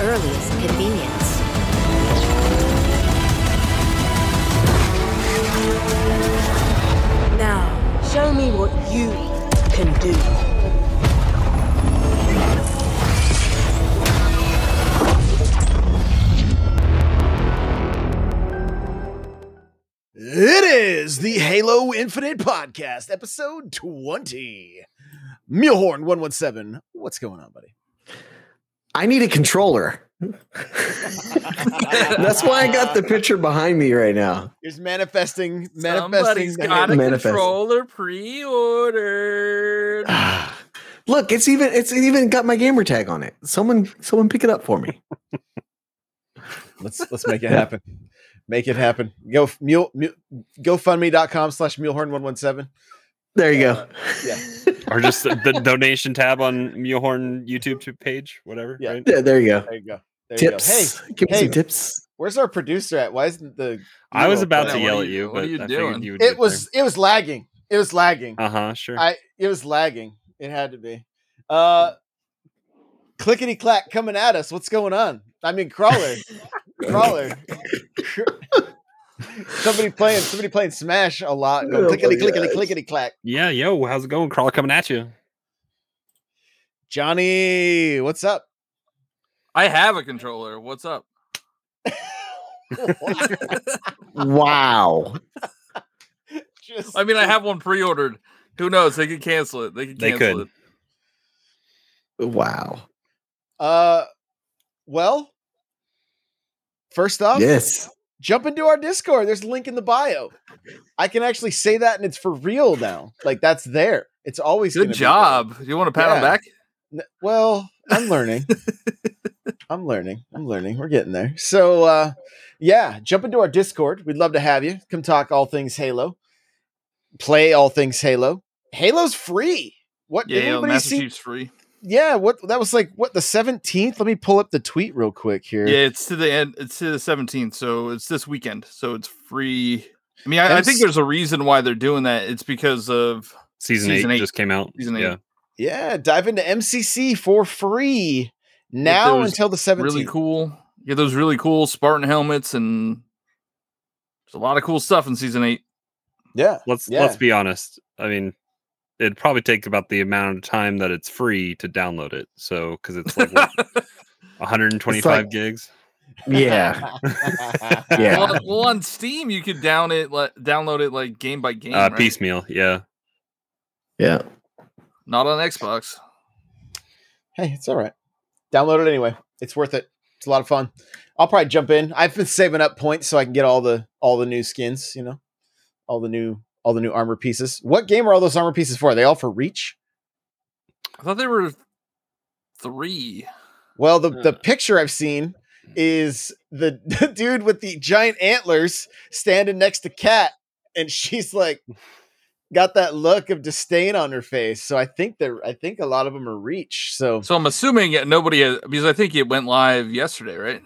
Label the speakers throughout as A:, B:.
A: earliest convenience. Now, show me what you can do.
B: It is the Halo Infinite Podcast, episode 20. Mulehorn117. What's going on, buddy?
C: I need a controller. That's why I got the picture behind me right now.
B: Here's manifesting, manifesting.
D: Somebody's
B: the
D: got a
B: Halo-
C: Manifest.
D: controller pre-ordered.
C: Look, it's even it's even got my gamer tag on it. Someone someone pick it up for me.
B: Let's let's make it happen. Make it happen. Go mule, mule GoFundMe.com slash Mulehorn117.
C: There you go.
B: Uh, yeah.
E: or just the, the donation tab on Mulehorn YouTube page, whatever.
B: Yeah.
E: Right?
C: Yeah, there you go.
B: There you go. There you go. Hey,
C: Tips. Give me
B: hey.
C: some tips.
B: where's our producer at? Why isn't the
E: I was about to yell at
D: you-
E: you,
D: what are you doing?
E: figured you.
B: It was it was lagging. It was lagging.
E: Uh huh. Sure.
B: I it was lagging. It had to be. Uh clickety clack coming at us. What's going on? I mean crawler. crawler. somebody playing somebody playing Smash a lot. Going
C: Oh
B: clickety clickety clickety clack.
E: yeah. Yo, how's it going? Crawler coming at you.
B: Johnny, what's up?
D: I have a controller. What's up?
C: Wow.
B: Just-
D: I mean, I have one pre-ordered. Who knows? They could cancel it. They could
E: They
D: cancel
E: could.
D: it.
C: Wow.
B: uh well first off
C: Yes.
B: Jump into our discord there's a link in the bio i can actually say that and it's for real now like that's there it's always
D: Good job. You want to pat on
B: Yeah.
D: back?
B: N- Well, I'm learning. I'm learning. I'm learning. We're getting there. So, uh, yeah, jump into our Discord. We'd love to have you. Come talk all things Halo. Play all things Halo. Halo's free. What did
D: Yeah,
B: anybody
D: Master
B: see?
D: Chief's free.
B: Yeah, what that was like what the 17th? Let me pull up the tweet real quick here.
D: Yeah, it's to the end. It's to the seventeenth, so it's this weekend. So it's free. I mean, I, I think there's a reason why they're doing that. It's because of
E: Season,
D: Season
E: eight,
D: eight.
E: just came out.
D: Season eight.
E: Yeah.
B: Yeah, dive into MCC for free now until the 17th.
D: really cool. Get those really cool Spartan helmets, and there's a lot of cool stuff in season eight.
B: Yeah.
E: Let's
B: Yeah.
E: let's be honest. I mean, it'd probably take about the amount of time that it's free to download it. So because it's like what, 125
C: like-
E: gigs.
C: Yeah. Yeah.
D: Well, well, on Steam you could down it, like, download it like game by game.
E: Uh,
D: right?
E: piecemeal. Yeah.
C: Yeah.
D: Not on Xbox.
B: hey, it's all right. Download it anyway. It's worth it. It's a lot of fun. I'll probably jump in. I've been saving up points so I can get all the all the new skins. You know, all the new all the new armor pieces. What game are all those armor pieces for? Are they all for Reach?
D: I thought they were three.
B: Well, the the picture I've seen hmm. is the, the dude with the giant antlers standing next to Cat, and she's like got that look of disdain on her face. So I think they're I think a lot of them are Reach. So
D: So I'm assuming that nobody has, because I think it went live yesterday, right?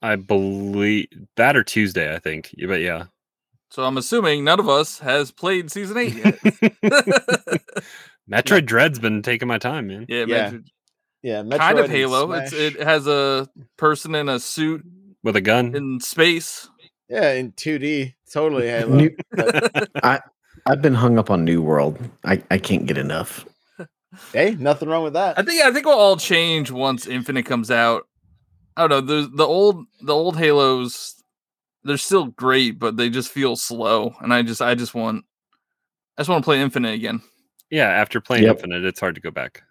E: I believe that or Tuesday. I think. But yeah.
D: So I'm assuming none of us has played season eight yet.
E: Metroid Dread's been taking my time, man.
D: yeah,
B: Yeah.
D: man,
B: yeah,
D: kind of Halo. It's, it has a person in a suit
E: With a gun.
D: in space.
B: yeah in 2D. Totally Halo.
C: New-
B: But-
C: I've been hung up on New World. I, I can't get enough.
B: hey, nothing wrong with that.
D: I think I think we'll all change once Infinite comes out. I don't know. The the old the old Halos, they're still great, but they just feel slow. And I just I just want I just want to play Infinite again.
E: Yeah. After playing
C: Yep.
E: Infinite, it's hard to go back.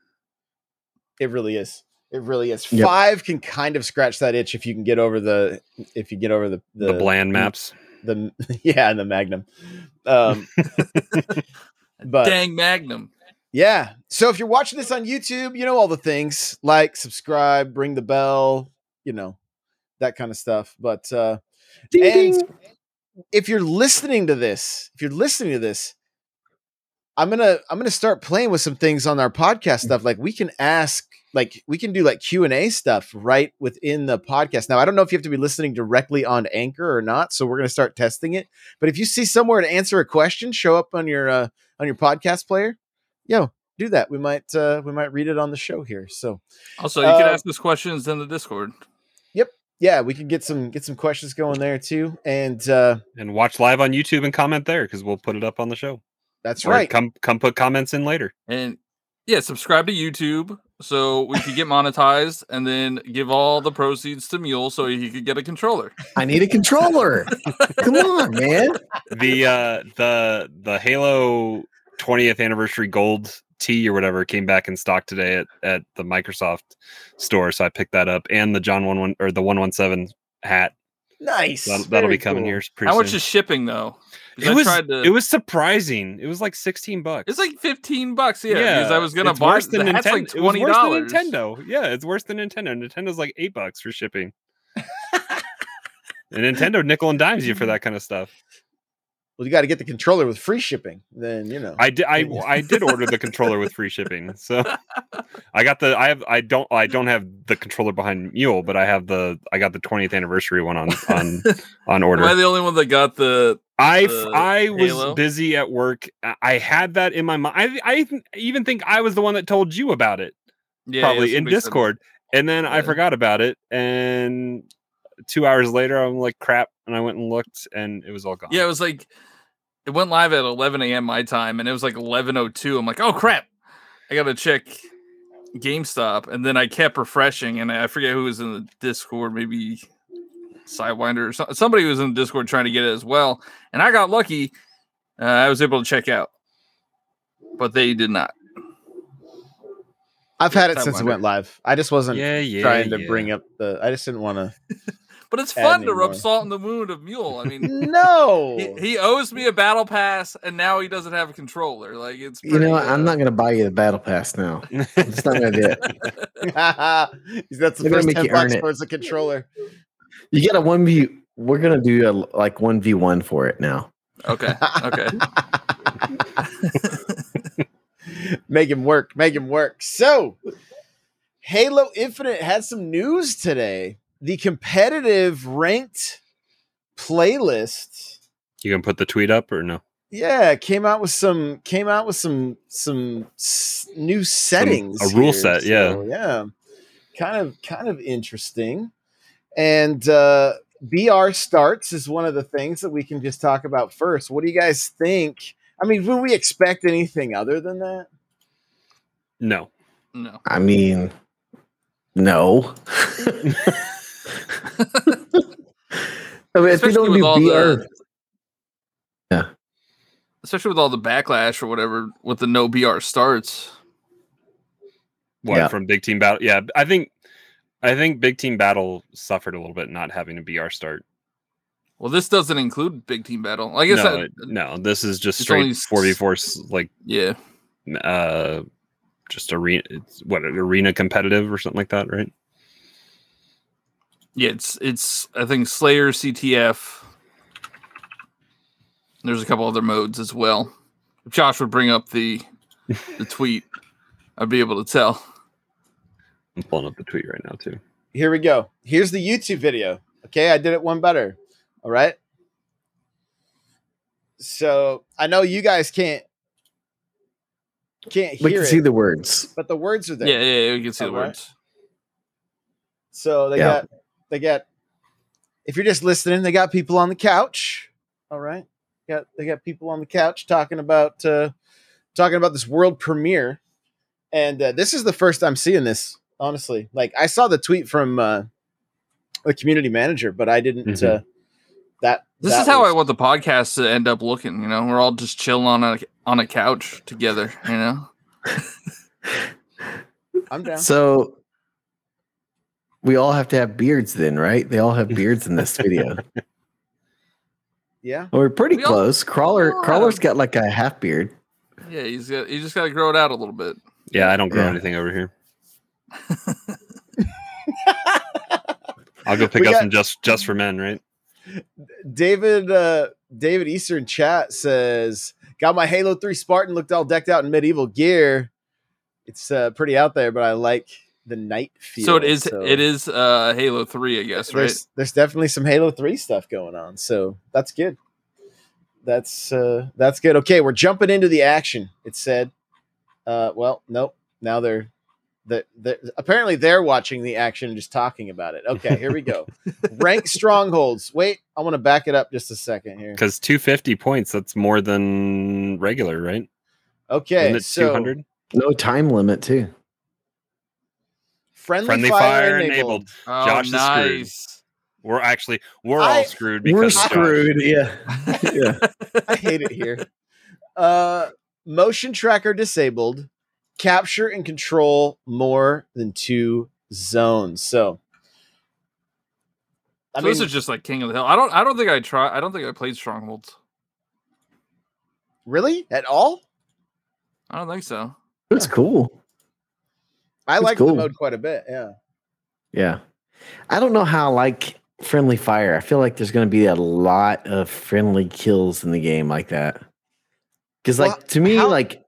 B: It really is. It really is.
C: Yep.
B: Five can kind of scratch that itch if you can get over the if you get over the
E: The, bland maps.
B: the yeah and the Magnum. Um, but
D: Dang Magnum.
B: yeah, so if you're watching this on YouTube, you know all the things like subscribe, ring the bell, you know that kind of stuff. But uh,
C: Ding,
B: and
C: ding.
B: if you're listening to this, if you're listening to this, I'm gonna I'm gonna start playing with some things on our podcast stuff. Like we can ask, like we can do like Q and A stuff right within the podcast. Now I don't know if you have to be listening directly on Anchor or not, so we're gonna start testing it. But if you see somewhere to answer a question show up on your uh, on your podcast player, yo, do that. We might uh, we might read it on the show here. So
D: Also, you can
B: Uh,
D: ask us questions in the Discord.
B: Yeah, we can get some get some questions going there too. And uh,
E: and watch live on YouTube and comment there because we'll put it up on the show.
B: that's
E: Or
B: right.
E: Come come put comments in later.
D: And yeah, subscribe to YouTube so we could get monetized and then give all the proceeds to Mule so he could get a controller.
C: I need a controller. Come on, man.
E: The uh the the Halo 20th anniversary gold tee or whatever came back in stock today at, at the Microsoft store. So I picked that up and the John one one or the 117 hat.
B: Nice.
E: That'll, that'll be coming
B: cool.
E: here pretty
D: How much
E: soon.
D: is shipping though?
E: it
D: I
E: was
D: tried to,
E: it was surprising. It was like 16 bucks.
D: it's like 15 bucks. Yeah, because I was gonna
E: it's
D: buy
E: worse than
D: the hat's
E: Nintendo.
D: like
E: It was worse than. Nintendo. Yeah, it's worse than Nintendo. Nintendo's like eight bucks for shipping. and Nintendo nickel and dimes you for that kind of stuff.
B: Well, you got to get the controller with free shipping. Then you know.
E: I did. I I did order the controller with free shipping. So I got the. I have. I don't. I don't have the controller behind Mule, but I have the. I got the 20th anniversary one on on on order.
D: Am I
E: order.
D: the only one that got the?
E: I
D: the
E: I was
D: Halo?
E: busy at work. I- I had that in my mind. I I even- even think I was the one that told you about it.
D: Yeah,
E: probably
D: yeah,
E: in
D: somebody said-
E: Discord. And then I forgot about it. And two hours later, I'm like, crap. And I went and looked, and it was all gone.
D: Yeah, it was like it went live at 11 a.m. my time, and it was like 11:02. I'm like, oh crap, I gotta check GameStop, and then I kept refreshing, and I forget who was in the Discord, maybe Sidewinder or so- somebody was in the Discord trying to get it as well, and I got lucky. Uh, I was able to check out, but they did not.
B: I've had it since it went live. I just wasn't
E: yeah, yeah.
B: trying to
E: yeah.
B: bring up the. I just didn't want to.
D: But it's
B: Add
D: fun to rub salt in the wound of Mule. I mean.
B: No.
D: He, he owes me a battle pass, and now he doesn't have a controller. Like it's
C: You know,
D: pretty,
C: what? I'm
D: uh,
C: not gonna buy you the battle pass now. It's not gonna do it.
B: That's the
C: They're
B: first ten bucks
C: it.
B: towards the controller.
C: You get a one v. We're gonna do a like one v one for it now.
D: Okay. Okay.
B: make him work. Make him work. So, Halo Infinite had some news today. The competitive ranked playlist.
E: You gonna put the tweet up or no?
B: Yeah, came out with some came out with some some s- new settings.
E: a rule
B: here.
E: set, yeah.
B: So, yeah. Kind of kind of interesting. And uh BR starts is one of the things that we can just talk about first. What do you guys think? I mean, would we expect anything other than that?
E: No.
D: No.
C: I mean, no. I mean, if we
D: Especially
C: don't
D: with all
C: BR,
D: the especially with all the backlash or whatever with the no BR starts.
E: What
C: Yeah.
E: from Big Team Battle? Yeah, I think I think Big Team Battle suffered a little bit not having a BR start.
D: Well, this doesn't include big team battle. I guess
E: no,
D: that,
E: it- no, this is just
D: it's only
E: straight
D: s-
E: 44 like
D: yeah.
E: uh just arena it's what arena competitive or something like that, right?
D: Yeah, it's it's I think Slayer CTF. There's a couple other modes as well. If Josh would bring up the the tweet, I'd be able to tell.
E: I'm pulling up the tweet right now too.
B: Here we go. Here's the YouTube video. Okay, I did it one better. All right. So I know you guys can't can't
C: we can
B: it,
C: see the words.
B: but the words are there.
D: Yeah, yeah, yeah, you can see the
B: Alright.
D: words.
B: So they
C: Yeah.
B: got they got if you're just listening, they got people on the couch. All right. Got they got people on the couch talking about uh talking about this world premiere. And uh, this is the first I'm seeing this, honestly. Like I saw the tweet from uh the community manager, but I didn't
E: Mhm.
B: uh that
D: This
B: that
D: is how
B: was-
D: I want the podcast to end up looking. You know, we're all just chilling on a on a couch together. You know,
B: I'm down.
C: So we all have to have beards then, right? They all have beards in this video.
B: Yeah.
C: Well, we're pretty
D: We all-
C: close. Crawler
D: we all
C: Crawler's
D: have-
C: got like a half beard.
D: yeah, he's got he just got to grow it out a little bit.
E: Yeah, I don't grow
C: Yeah.
E: anything over here. I'll go pick
B: We
E: up
B: got-
E: some just just for men, right?
B: David uh David Eastern chat says, "Got my Halo 3 Spartan looked all decked out in medieval gear. It's uh pretty out there, but I like the knight feel."
D: so it is
B: so
D: it is uh Halo Three, I guess, right?
B: There's there's definitely some Halo 3 stuff going on. So that's good. That's uh that's good. Okay, we're jumping into the action. It said Uh, well, nope. Now they're that apparently they're watching the action and just talking about it. Okay, here we go. Rank strongholds. Wait, I want to back it up just a second here.
E: Because 250 points, that's more than regular, right?
B: Okay,
E: Isn't it
B: so
E: 200?
C: No time limit too.
B: Friendly,
E: Friendly
B: fire,
E: fire
B: enabled.
E: enabled.
D: Oh,
E: Josh is screwed.
D: nice.
E: We're actually we're
B: I-
E: all screwed because
C: We're screwed. Yeah. yeah.
B: I hate it here. Uh, motion tracker disabled. Capture and control more than two zones. So, I
D: So
B: mean,
D: this is just like King of the Hill. I don't. I don't think I try. I don't think I played Strongholds.
B: really at all.
D: I don't think so.
C: It's cool.
B: I like
C: cool.
B: the mode quite a bit. Yeah.
C: Yeah. I don't know how I like friendly fire. I feel like there's going to be a lot of friendly kills in the game like that. Like
B: Well,
C: to me
B: how-
C: like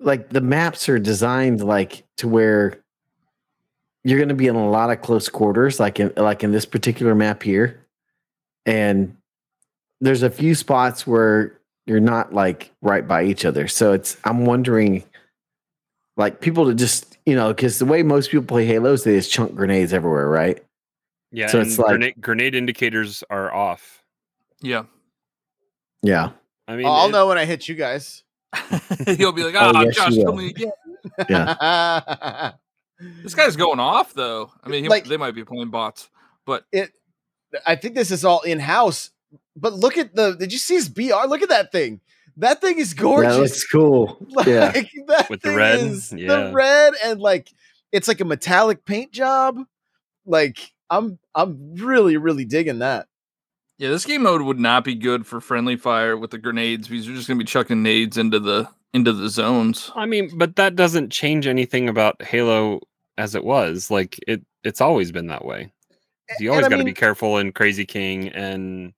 C: like the maps are designed like to where you're going to be in a lot of close quarters like in like in this particular map here. And there's a few spots where you're not like right by each other. So it's I'm wondering like people to just you know because the way most people play Halos they just chunk grenades everywhere, right?
E: Yeah,
C: So
E: and
C: it's like-
E: grenade, grenade indicators are off.
D: Yeah.
C: Yeah,
E: I mean,
B: I'll
E: it-
B: know when I hit you guys.
D: He'll be like,
C: Oh, ah,
D: "Oh,
C: yes,
D: Josh, kill me again."
C: yeah.
D: This guy's going off though. I mean, he,
B: Like-
D: they might be playing bots, but
B: it. I think this is all in house. But look at the. Did you see his BR? Look at that thing. That thing is gorgeous.
C: That looks cool. Yeah.
B: That
E: With the red?
B: is-
E: Yeah.
B: the red and like it's like a metallic paint job. Like I'm I'm really really digging that.
D: yeah, this game mode would not be good for friendly fire with the grenades because you're just gonna be chucking nades into the into the zones.
E: I mean, but that doesn't change anything about Halo as it was. Like it, it's always been that way. You always
B: I
E: got to
B: mean-
E: be careful in Crazy King, and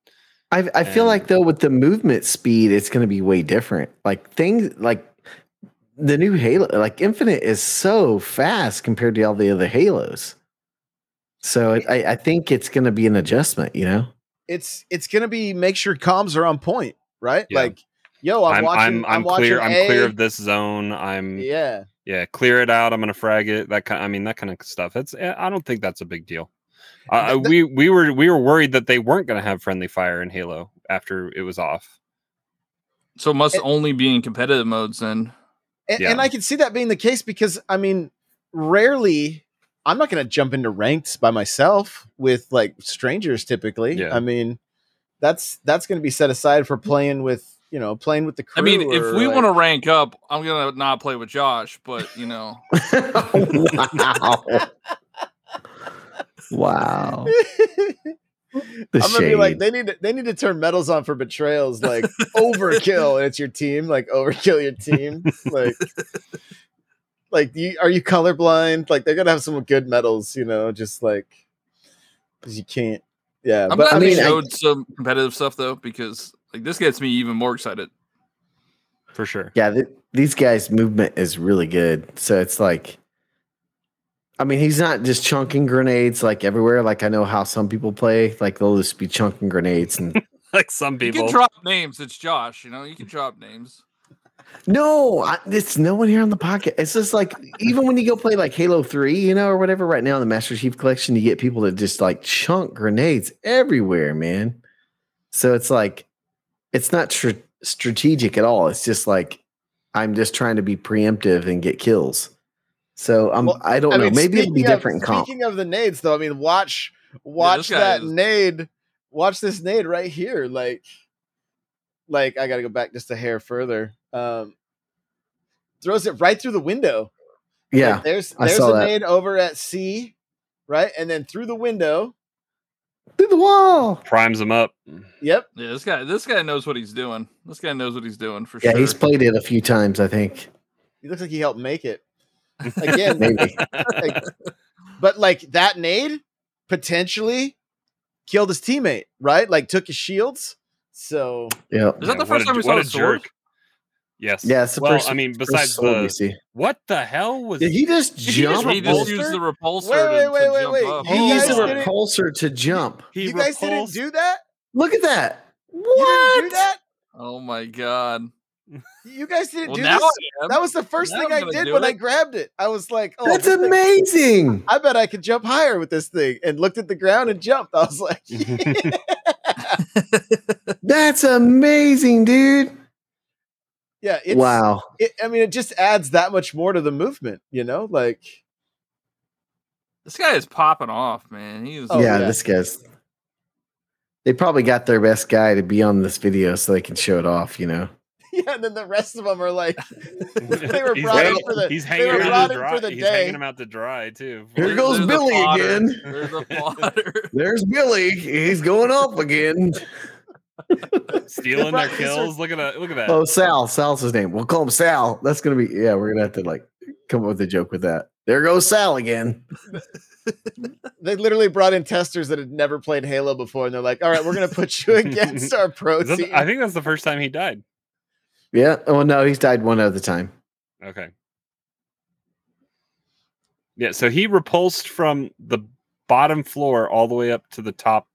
C: I I feel like though with the movement speed, it's going to be way different. Like things like the new Halo, like Infinite, is so fast compared to all the other Halos. So it, I I think it's going to be an adjustment. You know.
B: It's it's gonna be make sure comms are on point, right?
E: Yeah.
B: Like, yo, I'm,
E: I'm
B: watching.
E: I'm I'm,
B: watching
E: clear. I'm
B: A.
E: clear of this zone. I'm yeah.
B: Yeah,
E: clear it out. I'm gonna frag it. That kind. I mean, that kind of stuff. It's. eh, I don't think that's a big deal. Uh,
B: Th- th-
E: we we were we were worried that they weren't going to have friendly fire in Halo after it was off.
D: So it must
B: It-
D: only be in competitive modes then.
B: and,
E: Yeah.
B: and I can see that being the case because I mean, rarely I'm not gonna jump into ranked by myself with like strangers. Typically,
E: Yeah.
B: I mean, that's that's gonna be set aside for playing with you know playing with the crew.
D: I mean, if we
B: like-
D: want to rank up, I'm gonna not play with Josh, but you know,
C: wow. wow. The
B: I'm gonna be like they need to, they need to turn medals on for betrayals like overkill. and it's your team like overkill your team like like you, are you colorblind? Like they're gonna have some good medals, you know, just like because you can't. Yeah,
D: I'm
B: but
D: glad
B: I mean,
D: they
B: I-
D: showed some competitive stuff though, because like this gets me even more excited.
E: For sure.
C: Yeah, th- these guys' movement is really good. So it's like, I mean, he's not just chunking grenades like everywhere. Like I know how some people play. Like they'll just be chunking grenades and
E: Like some people.
D: You can drop names. It's Josh. You know, you can drop names.
C: no, I, it's no one here on the pocket. It's just like even when you go play like Halo Three, you know, or whatever. Right now in the Master Chief Collection, you get people that just like chunk grenades everywhere, man. So it's like, it's not tr- strategic at all. It's just like I'm just trying to be preemptive and get kills. So I'm.
B: Well,
C: I don't
B: I
C: know.
B: mean,
C: Maybe it'll be
B: speaking of-
C: different in comp.
B: Speaking of the nades, though, I mean, watch watch
D: guy
B: that
D: is-
B: nade. Watch this nade right here. Like, like I got to go back just a hair further. Um, throws it right through the window.
C: Yeah.
B: Like, there's
C: I
B: there's
C: saw
B: a
C: that.
B: nade over at C, right, and then through the window.
C: Through the wall.
E: primes them up.
B: Yep.
D: Yeah, this guy. This guy knows what he's doing. This guy knows what he's doing for
C: Yeah,
D: sure.
C: Yeah, he's played it a few times, I think.
B: He looks like he helped make it. Again,
C: Maybe.
B: like, but like that nade potentially killed his teammate, right? Like took his shields. So
C: Yeah.
D: Is that the
E: what
D: first
E: a-
D: time we saw
E: a
D: the sword?
E: Yes.
C: Yeah, it's the
E: well,
C: first.
E: I mean, besides
C: sword we
E: the
C: see.
E: what the hell was
C: Did he just
D: He just,
C: jump?
D: he just
B: repulsor?
D: used the repulsor
B: Wait, wait, wait,
D: to
B: wait, wait.
D: up.
B: You
C: He used a
B: didn't-
C: repulsor to jump.
E: he
B: you guys
E: repulsed-
B: didn't do that?
C: Look at that.
B: You
C: What?
B: didn't do that?
D: Oh my god!
B: You guys didn't
D: Well,
B: do this. That was the first
D: Now
B: thing
D: I'm
B: I
D: gonna
B: did
D: do
B: when I grabbed it. I was like, "Oh,
C: That's amazing.
B: I bet I could jump higher with this thing." And looked at the ground and jumped. I was like,
C: That's amazing, dude.
B: "Yeah, it's,
C: wow.
B: It, I mean, it just adds that much more to the movement, you know? Like,
D: This guy is popping off, man. He was.
B: Oh,
C: yeah,
B: yeah.
C: this guy's. They probably got their best guy to be on this video so they can show it off. You know.
B: yeah. And then the rest of them are like, they were brought in
E: hanging-
B: for the.
E: He's
B: they were brought
E: out to
B: in
E: dry.
B: for the
E: He's
B: day.
E: hanging him out to dry too.
C: Here
D: There's-
C: goes
D: there's
C: Billy
D: plotter.
C: again.
D: There's a plotter.
C: There's Billy. He's going off again.
E: Stealing their kills. Look at that. Look at that.
C: Oh, Sal. Sal's his name. We'll call him Sal. That's gonna be. Yeah, we're gonna have to like come up with a joke with that. There goes Sal again.
B: They literally brought in testers that had never played Halo before, and they're like, "All right, we're gonna put you against our pro
E: Is that
B: team."
E: I think that's the first time he died.
C: Yeah. Oh no, he's died one other time.
E: Okay. Yeah, so he repulsed from the bottom floor all the way up to the top,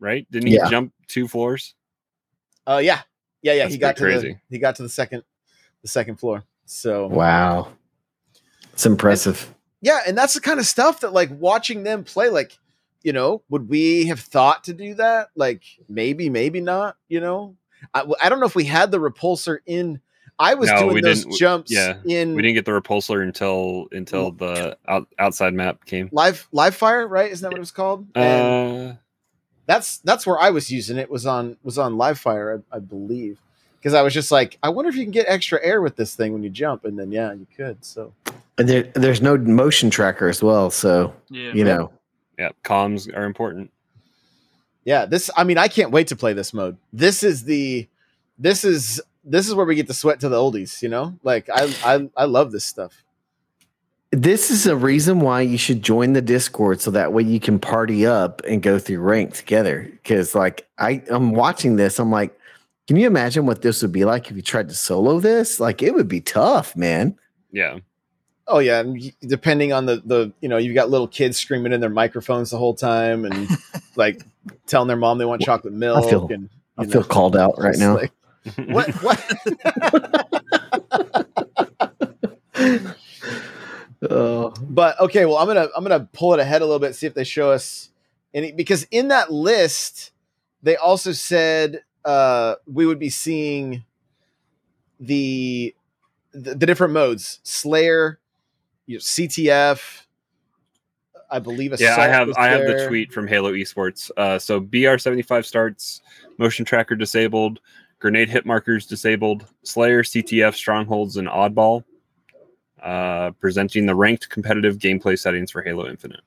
E: right? Didn't he
C: Yeah.
E: jump two floors?
B: Oh yeah, yeah, yeah.
E: That's
B: he got to
E: pretty
B: the
E: crazy.
B: he got to the second the second floor. So
C: Wow. It's impressive.
B: yeah, and that's the kind of stuff that like watching them play. Like, you know, would we have thought to do that? Like, maybe, maybe not. You know, I, I don't know if we had the repulsor in. I was
E: No,
B: doing
E: we
B: those
E: didn't.
B: jumps
E: Yeah,
B: in
E: We didn't get the repulsor until until the out, outside map came.
B: live live fire, right? Isn't that what it was called?
E: Uh,
B: that's that's where I was using it. Was on was on live fire, I, I believe, because I was just like, I wonder if you can get extra air with this thing when you jump, and then yeah, you could. So
C: And there, there's no motion tracker as well, so
D: Yeah.
C: you know.
E: yeah, comms are important.
B: Yeah, this. I mean, I can't wait to play this mode. This is the this is this is where we get the sweat to the oldies. You know, like I I I love this stuff.
C: This is a reason why you should join the Discord so that way you can party up and go through rank together. Because like I, I'm watching this, I'm like, can you imagine what this would be like if you tried to solo this? Like it would be tough, man.
E: Yeah,
B: Oh yeah, and depending on the the you know you've got little kids screaming in their microphones the whole time and like telling their mom they want chocolate milk I
C: feel-
B: and
C: I
B: you
C: feel
B: know,
C: called out right now.
B: like, what what
C: Oh,
B: but okay well i'm gonna i'm gonna pull it ahead a little bit see if they show us any because in that list they also said uh we would be seeing the the, the different modes slayer you know, ctf i believe
E: yeah. I have I have the tweet from Halo Esports. Uh, so BR seventy five starts, motion tracker disabled, grenade hit markers disabled, Slayer, CTF, strongholds, and oddball. Uh, presenting the ranked competitive gameplay settings for Halo Infinite.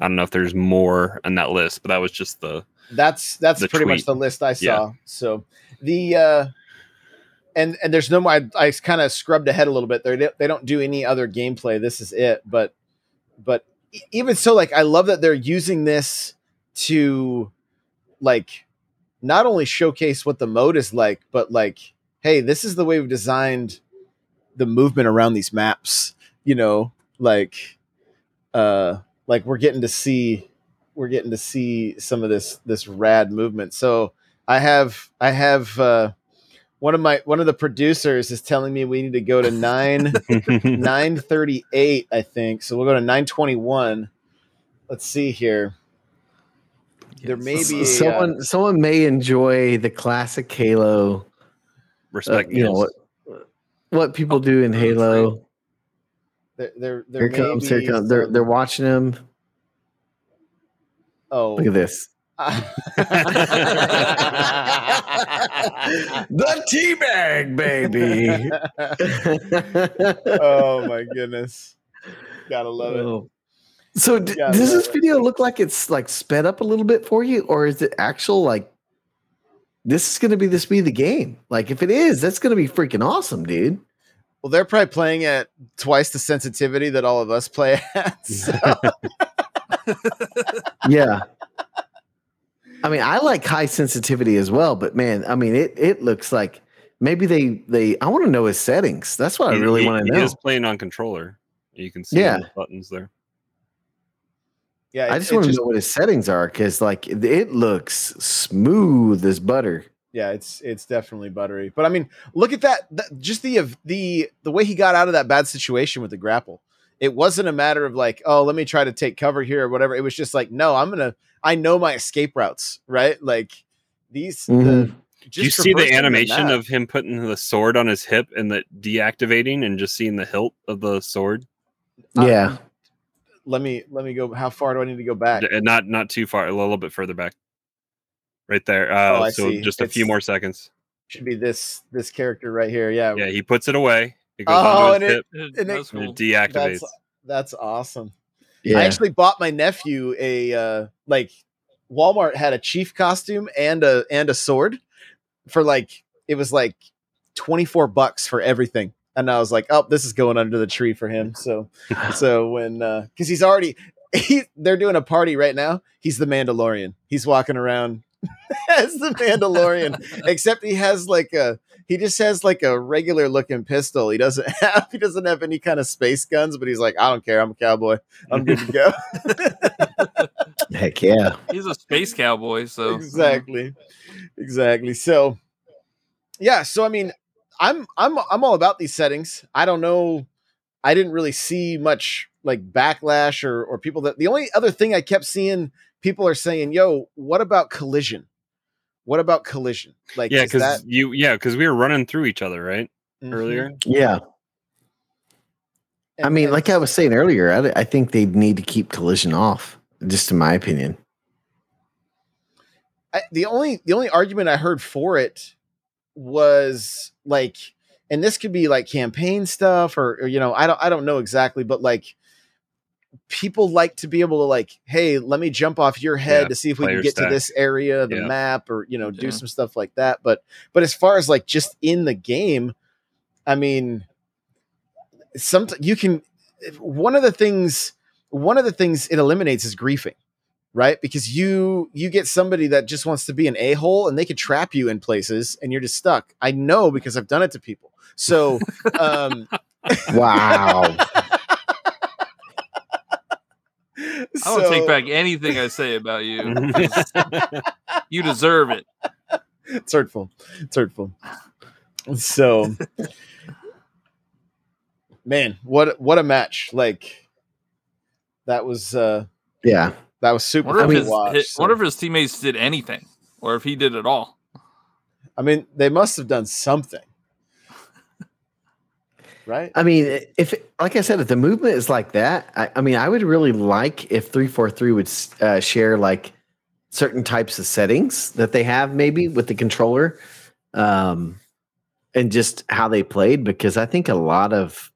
E: I don't know if there's more on that list, but that was just the
B: that's that's pretty much the list i
E: Yeah.
B: saw so the uh and and there's no more i, I kind of scrubbed ahead a little bit. They they don't do any other gameplay. This is it. But but even so like i love that they're using this to like not only showcase what the mode is like but like hey this is the way we've designed the movement around these maps you know? Like uh like we're getting to see we're getting to see some of this this rad movement. So i have i have uh one of my one of the producers is telling me we need to go to 9 938 i think so we'll go to 921 let's see here there may
C: S-
B: be a, uh,
C: someone someone may enjoy the classic Halo. uh,
E: respect.
C: you know what what people do in Halo.
B: there, there, there
C: Here comes, here
B: be
C: comes. They're they're watching him.
B: oh
C: Look at this. the teabag, baby.
B: oh my goodness gotta love it
C: Oh. So d- does this video look like it's like sped up a little bit for you, or is it actual like this is going to be the speed of the game? Like if it is, that's going to be freaking awesome, dude.
B: well they're probably playing at twice the sensitivity that all of us play at so-
C: Yeah. I mean, I like high sensitivity as well, but man, I mean, it it looks like maybe they they. I want to know his settings. That's what I really want to
E: He
C: know.
E: is playing on controller. You can see
C: Yeah.
E: the buttons there.
B: yeah
C: I just want to know what his settings are because, like, it, it looks smooth as butter.
B: Yeah, it's it's definitely buttery. But I mean, look at that, that just the the the way he got out of that bad situation with the grapple. It wasn't a matter of like, oh, let me try to take cover here or whatever. It was just like, no, I'm gonna I know my escape routes, right? Like these the,
C: Mhm.
E: Do you see the animation of him putting the sword on his hip and the deactivating and just seeing the hilt of the sword?
B: Uh,
C: yeah.
B: let me let me go how far do I need to go back?
E: D- and not not too far, a little bit further back. Right there. Uh,
B: Oh, I
E: so
B: see.
E: just a few more seconds.
B: Should be this this character right here. Yeah.
E: Yeah, he puts it away. It goes
B: Oh,
E: onto
B: and
E: his
B: it-
E: hip
B: and it-
E: and
D: cool.
E: it deactivates.
B: That's that's awesome.
C: Yeah.
B: I actually bought my nephew a uh like Walmart had a chief costume and a and a sword for like it was like 24 bucks for everything. And I was like, "Oh, this is going under the tree for him." So so when uh cuz he's already he, they're doing a party right now. He's the Mandalorian. He's walking around as the Mandalorian except he has like a he just has like a regular looking pistol. He doesn't have he doesn't have any kind of space guns, but he's like, I don't care. I'm a cowboy. I'm good to go.
C: Heck yeah.
D: He's a space cowboy, so
B: exactly exactly so yeah so i mean i'm i'm i'm all about these settings i don't know i didn't really see much like backlash or or people that the only other thing i kept seeing people are saying yo what about collision what about collision like
E: yeah, because
B: that-
E: you yeah, because we were running through each other, right?
B: Mhm.
E: Earlier.
C: Yeah. I mean,
B: and
C: like I was saying earlier, I, I think they need to keep collision off, just in my opinion.
B: I, the only the only argument I heard for it was like, and this could be like campaign stuff, or, or you know, I don't I don't know exactly, but like people like to be able to like, hey, let me jump off your head
E: Yeah,
B: to see if we can get
E: stack.
B: to this area of the
E: Yeah.
B: map, or you know, do
D: Yeah.
B: some stuff like that. But but as far as like just in the game, I mean, some you can. One of the things, one of the things it eliminates is griefing right because you you get somebody that just wants to be an a-hole and they could trap you in places and you're just stuck i know because i've done it to people so um
C: Wow.
D: I don't take back anything I say about you. you deserve it.
B: it's hurtful it's hurtful so man what what a match like that was uh
C: yeah.
B: that was super
D: Wonder
B: fun
D: if his,
B: watch,
D: his-
B: so-
D: wonder if his teammates did anything, or if he did it all.
B: i mean they must have done something right
C: I mean, if like I said, if the movement is like that, I, I mean, I would really like if three four three would uh, share like certain types of settings that they have maybe with the controller, um, and just how they played because I think a lot of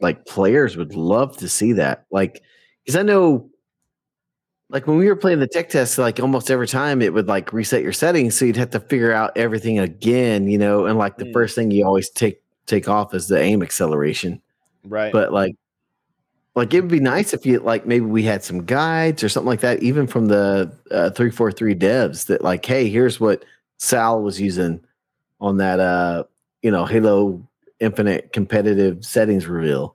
C: like players would love to see that. Like, because I know. Like when we were playing the tech test, like almost every time it would like reset your settings, so you'd have to figure out everything again, you know. And like the
B: Mm.
C: first thing you always take take off is the aim acceleration.
B: right
C: But like, like it would be nice if you like maybe we had some guides or something like that, even from the uh, three four three devs that like, hey, here's what Sal was using on that uh you know Halo Infinite competitive settings reveal.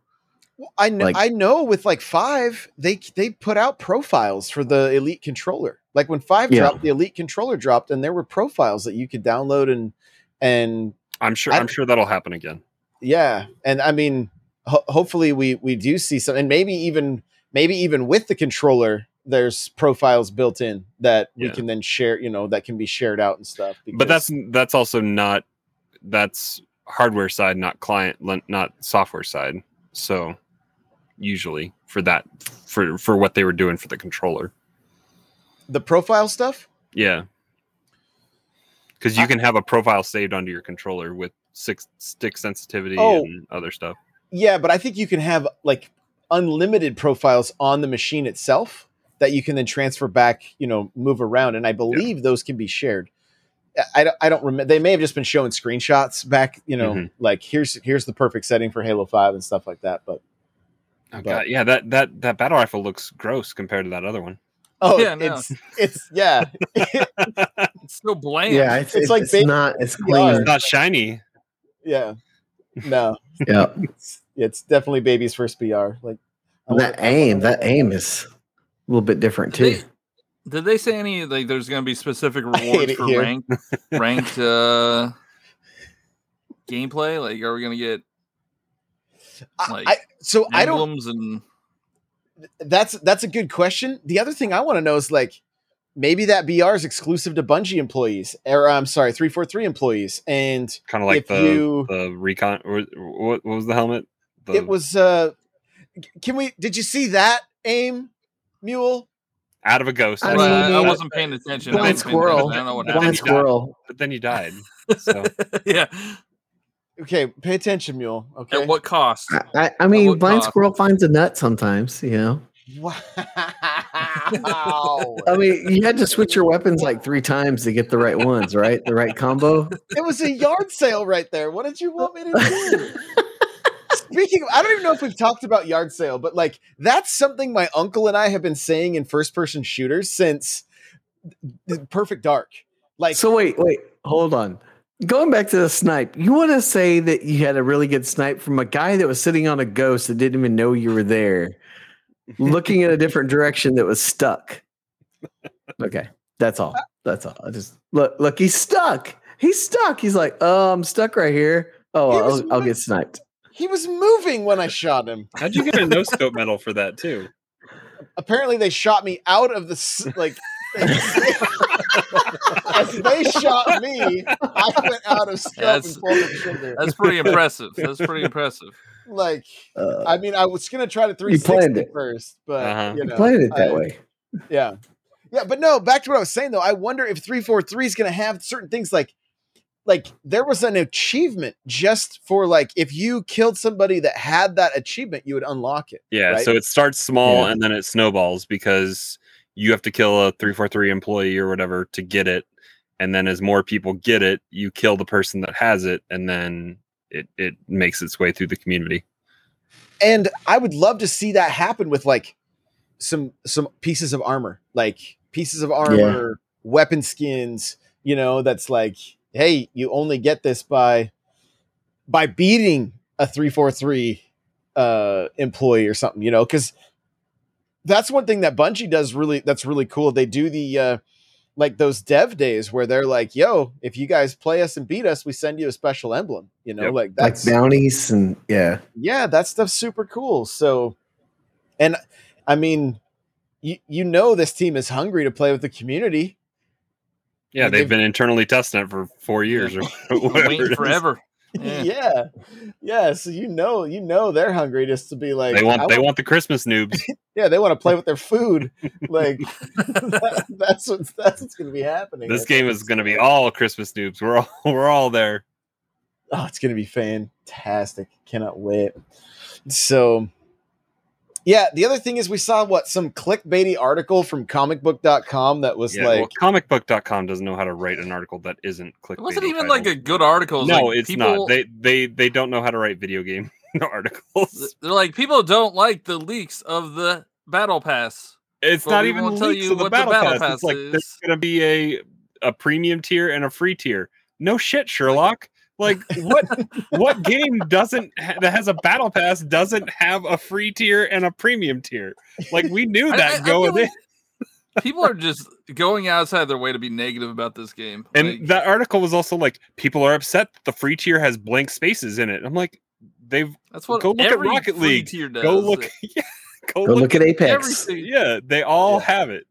B: Well, I know.
C: Like-
B: I know. With like five, they they put out profiles for the elite controller. Like when five
C: Yeah.
B: dropped, the elite controller dropped, and there were profiles that you could download and and
E: I'm sure
B: I-
E: I'm sure that'll happen again.
B: yeah. And I mean, ho- hopefully we we do see some, and maybe even maybe even with the controller, there's profiles built in that we can then share. You know, that can be shared out and stuff.
E: But that's that's also not that's hardware side, not client, not software side. So usually for that for for what they were doing for the controller.
B: the profile stuff.
E: Yeah. Because you
B: I-
E: can have a profile saved onto your controller with six stick sensitivity
B: Oh.
E: and other stuff.
B: Yeah, but I think you can have like unlimited profiles on the machine itself that you can then transfer back, you know, move around. And I believe those can be shared. I- I don't, I don't remember. They may have just been showing screenshots back, you know,
E: Mhm.
B: like here's here's the perfect setting for Halo Five and stuff like that. But
E: Oh,
B: But-
E: God. Yeah, that that that battle rifle looks gross compared to that other one.
B: Oh,
D: Yeah, no.
B: it's it's yeah,
D: It's so bland.
C: Yeah, it's,
B: It's
C: it's,
B: like
C: it's
B: baby
C: not it's clean.
E: It's not shiny.
B: yeah. No,
C: Yeah,
B: it's, it's definitely baby's first BR. Like I
C: that
B: wanna-
C: aim, that aim is a little bit different too.
D: They- Did they say any like there's going to be specific rewards for
B: here.
D: ranked ranked uh gameplay? Like, are we going to get Like,
B: I, so I don't.
D: and
B: That's that's a good question. The other thing I want to know is like maybe that BR is exclusive to Bungie employees, or I'm sorry, three four three employees, and
E: Kind of like the
B: you-
E: the recon. Or, what, what was the helmet? The,
B: it was. uh Can we? Did you see that aim mule?
E: out of a ghost.
C: I
D: Well, I,
C: mean,
D: I
C: uh,
D: wasn't paying attention. I
C: blind
D: wasn't paying attention.
C: squirrel.
D: I don't know what
E: Blind
C: Blind
D: happened.
C: squirrel.
E: but then you died. So
D: yeah.
B: Okay, pay attention, mule. Okay.
D: At what cost?
C: I, I, I mean, blind
D: cost?
C: squirrel finds a nut sometimes. You know.
B: Wow.
C: I mean, you had to switch your weapons like three times to get the right ones, right? The right combo.
B: it was a yard sale right there. What did you want me to do? Speaking of, I don't even know if we've talked about yard sale, but like that's something my uncle and I have been saying in first person shooters since the Perfect Dark. Like,
C: So wait, wait, hold on. Going back to the snipe, you want to say that you had a really good snipe from a guy that was sitting on a ghost that didn't even know you were there, looking in a different direction that was stuck. Okay, that's all. That's all. I just look, look, he's stuck. He's stuck. He's like, oh, I'm stuck right here. Oh,
B: He
C: I'll, I'll get sniped.
B: he was moving when I shot him.
E: how'd you get a no scope medal for that too?
B: Apparently, they shot me out of the like. As they shot me, I went out of scope
D: That's-
B: and pulled the trigger.
D: That's pretty impressive. That's pretty impressive.
B: Like,
C: Uh,
B: I mean, I was gonna try to
C: You planned
B: 360
C: it.
B: first, but
E: Uh-huh.
B: you know,
C: playing it that
B: I-
C: way.
B: Yeah. Yeah, but no, back to what I was saying though. I wonder if 343 is going to have certain things like like there was an achievement just for like if you killed somebody that had that achievement, you would unlock it.
E: Yeah,
B: Right?
E: so it starts small
C: Yeah.
E: and then it snowballs because you have to kill a 343 employee or whatever to get it. And then as more people get it, you kill the person that has it and then it it makes its way through the community.
B: And I would love to see that happen with like some some pieces of armor, like pieces of armor, weapon skins, you know, that's like, hey, you only get this by by beating a 343 uh employee or something, you know, cuz that's one thing that Bungie does really that's really cool. They do the uh like those dev days where they're like, yo, if you guys play us and beat us, we send you a special emblem, you know,
E: Yep.
B: like
C: Like bounties and yeah.
B: yeah, that stuff's super cool. So, and I mean, you you know this team is hungry to play with the community.
E: Yeah,
B: mean,
E: they've
B: they've-
E: been internally testing it for four years or whatever.
D: Waiting forever.
B: Yeah.
D: Yeah.
B: yeah, So you know, you know they're hungry just to be like
E: They want they want the Christmas noobs.
B: yeah, they want to play with their food. like that- that's what's that's what's going to be happening.
E: This game is going to be all Christmas noobs. We're all we're all there.
B: Oh, it's gonna be fantastic. Cannot wait. So yeah, the other thing is we saw what some clickbaity article from comicbook.com that was
E: Yeah,
B: like
E: well, comicbook.com doesn't know how to write an article that isn't clickbait.
D: It wasn't even like a good article. It
E: No,
D: like
E: it's
D: people,
E: not. They they they don't know how to write video game articles.
D: They're like people don't like the leaks of the battle pass.
E: It's not even
D: won't tell you
E: of the
D: what the
E: battle,
D: battle
E: pass.
D: pass
E: It's like
D: is.
E: there's going to be a a premium tier and a free tier. No shit, Sherlock. Like what what game doesn't ha- that has a battle pass doesn't have a free tier and a premium tier? Like we knew that
D: I- I
E: going
D: feel
E: in.
D: People are just going outside their way to be negative about this game.
E: And
D: Like,
E: that article was also like, people are upset that the free tier has blank spaces in it. I'm like, they've
D: that's what
E: go look at Rocket League.
D: tier does.
E: go look, yeah, go,
C: Go
E: look,
C: look at Apex.
D: everything.
E: yeah, they all
B: Yeah.
E: have it.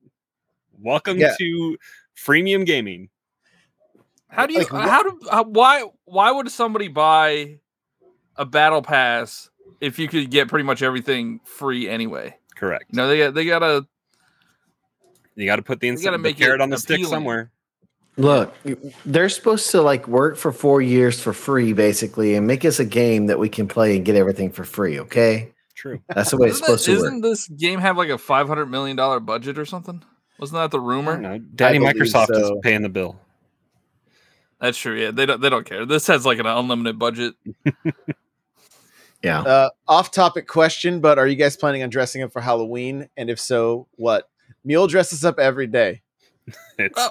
E: Welcome
B: Yeah.
E: to freemium gaming.
D: How do you?
B: Like,
D: how do? How, why? Why would somebody buy a battle pass if you could get pretty much everything free anyway?
E: Correct.
D: You know, they got they gotta.
E: You got to put the,
D: gotta
E: the
D: make it
E: carrot on the stick somewhere.
C: Look, they're supposed to like work for four years for free, basically, and make us a game that we can play and get everything for free. Okay,
E: True.
C: that's the way it's supposed
D: that,
C: to work.
D: isn't this game have like a five hundred million dollar budget or something? Wasn't that the rumor?
E: Daddy
B: believe
E: Microsoft is paying the bill.
D: That's true. Yeah, they don't. They don't care. This has like an unlimited budget.
C: Yeah,
B: Uh, off topic question, but are you guys planning on dressing up for Halloween? And if so, what? Mule dresses up every day.
E: It's
D: Oh.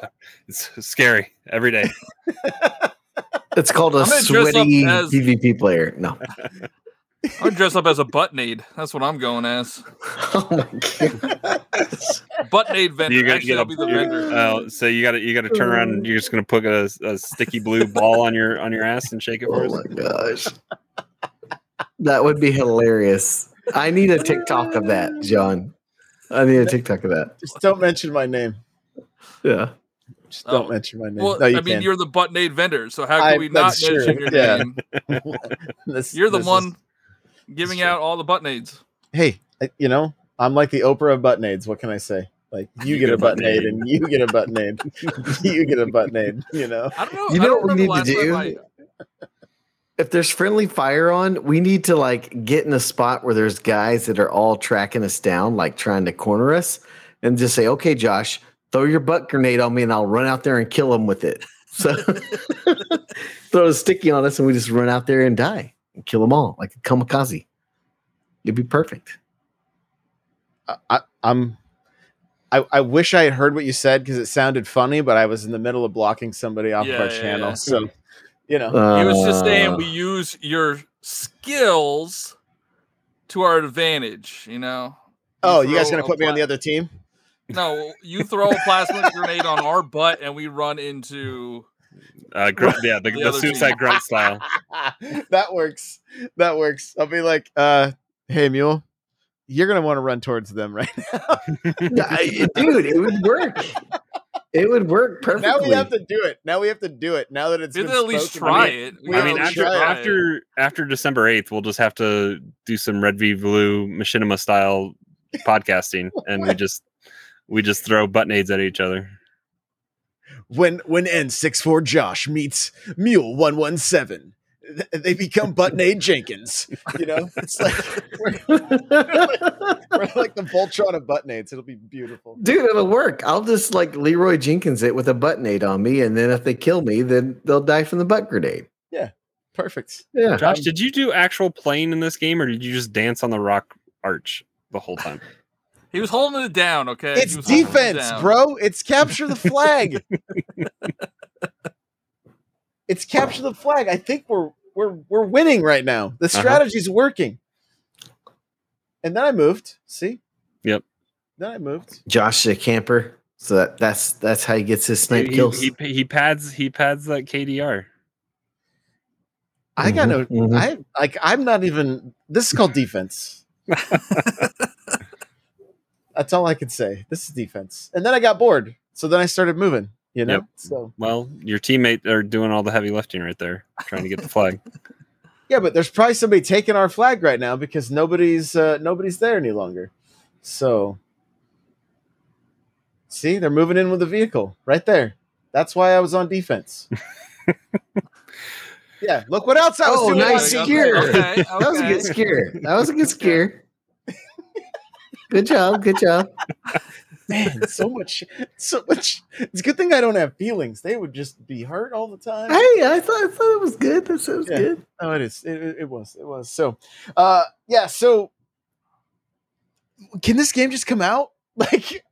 E: it's scary every day.
C: it's called a
D: I'm gonna dress up
C: sweaty PvP player. No,
D: I'm dressed up as a buttnade. That's what I'm going as.
C: Oh my god.
D: Buttnade vendor.
E: You gotta
D: Actually,
E: get
D: I'll be the vendor.
E: oh, so you got to you got to turn around. and You're just gonna put a, a sticky blue ball on your on your ass and shake it for
C: Oh
E: us.
C: my gosh. That would be hilarious. I need a TikTok of that, John. I need a TikTok of that.
B: Just don't mention my name.
C: Yeah.
B: Just don't
D: Oh.
B: mention my name.
D: Well,
B: no, you
D: I mean,
B: can.
D: you're the buttnade vendor, so how
B: I-
D: can we not
B: that's true,
D: mention your
B: yeah.
D: name?
B: This-
D: You're the
B: this is-
D: one giving
B: true.
D: out all the buttnades.
B: hey, you know, I'm like the Oprah of buttnades. What can I say? Like you, get, a button aid and you get a button aid. you get a button aid, you know.
D: I don't know.
C: You know
D: don't
C: what we need to
D: last time
C: do? If there's friendly fire on, we need to like get in a spot where there's guys that are all tracking us down, like trying to corner us, and just say, "Okay, Josh, throw your butt grenade on me, and I'll run out there and kill them with it." So throw a sticky on us, and we just run out there and die and kill them all like a kamikaze. It'd be perfect.
B: I, I, I'm. I, I wish I had heard what you said because it sounded funny, but I was in the middle of blocking somebody off of our
D: yeah,
B: channel.
D: yeah.
B: So, you know,
D: He was just saying
C: Uh,
D: we use your skills to our advantage. You know.
B: oh, you guys gonna
D: a
B: put me on the other team?
D: No, you throw a plasma grenade on our butt, and we run into.
E: Uh, grunt, yeah, the,
D: The
E: the, suicide
D: team.
E: grunt style.
B: that works. That works. I'll be like, uh, "Hey, mule, you're gonna want to run towards them right now."
C: Dude, it would work. It would work perfectly.
B: now we have to do it. Now we have to do it. Now that it's
D: We have
B: been
D: to at least try
B: I mean,
D: it.
B: we
E: I mean,
D: have to
E: after
B: it.
E: after after December eighth, we'll just have to do some Red V Blue Machinima style podcasting, and we just we just throw button aids at each other.
B: When when N64 Josh meets Mule 117 they become Button Aid Jenkins. You know, it's like we're, we're like the Voltron of Button Aids. It'll be beautiful.
C: Dude, it'll work. I'll just like Leroy Jenkins it with a butt nade on me, and then if they kill me, then they'll die from the butt grenade.
B: Yeah, perfect.
C: Yeah.
E: Josh, did you do actual playing in this game, or did you just dance on the rock arch the whole time?
D: He was holding it down. Okay.
B: It's
D: was holding it
B: defense, bro. It's capture the flag. it's capture the flag. I think we're we're we're winning right now. The strategy's working. And then I moved. See?
E: Yep.
B: Then I moved.
C: Josh the camper. So that, that's that's how he gets his snipe
E: he,
C: kills.
E: he, he pads he pads that KDR.
B: I got no.
C: Mhm, mhm.
B: I like. I'm not even. This is called defense. That's all I could say. This is defense. And then I got bored, so then I started moving. You know.
E: Yep.
B: So
E: Well, your teammate are doing all the heavy lifting right there, trying to get the flag.
B: yeah, but there's probably somebody taking our flag right now because nobody's uh, nobody's there any longer. So see, they're moving in with the vehicle right there. That's why I was on defense. yeah. Look what else I was
C: Oh,
B: doing.
C: nice
B: on
C: scare.
B: defense.
D: Okay,
C: That was a good scare. That was a good scare. Good job. Good job.
B: man, so much, so much. It's a good thing I don't have feelings. They would just be hurt all the time.
C: Hey, I thought, I thought it was good. That sounds
B: Yeah.
C: good.
B: Oh, it is. It, it- was. It was. So, uh, yeah. So, can this game just come out? Like,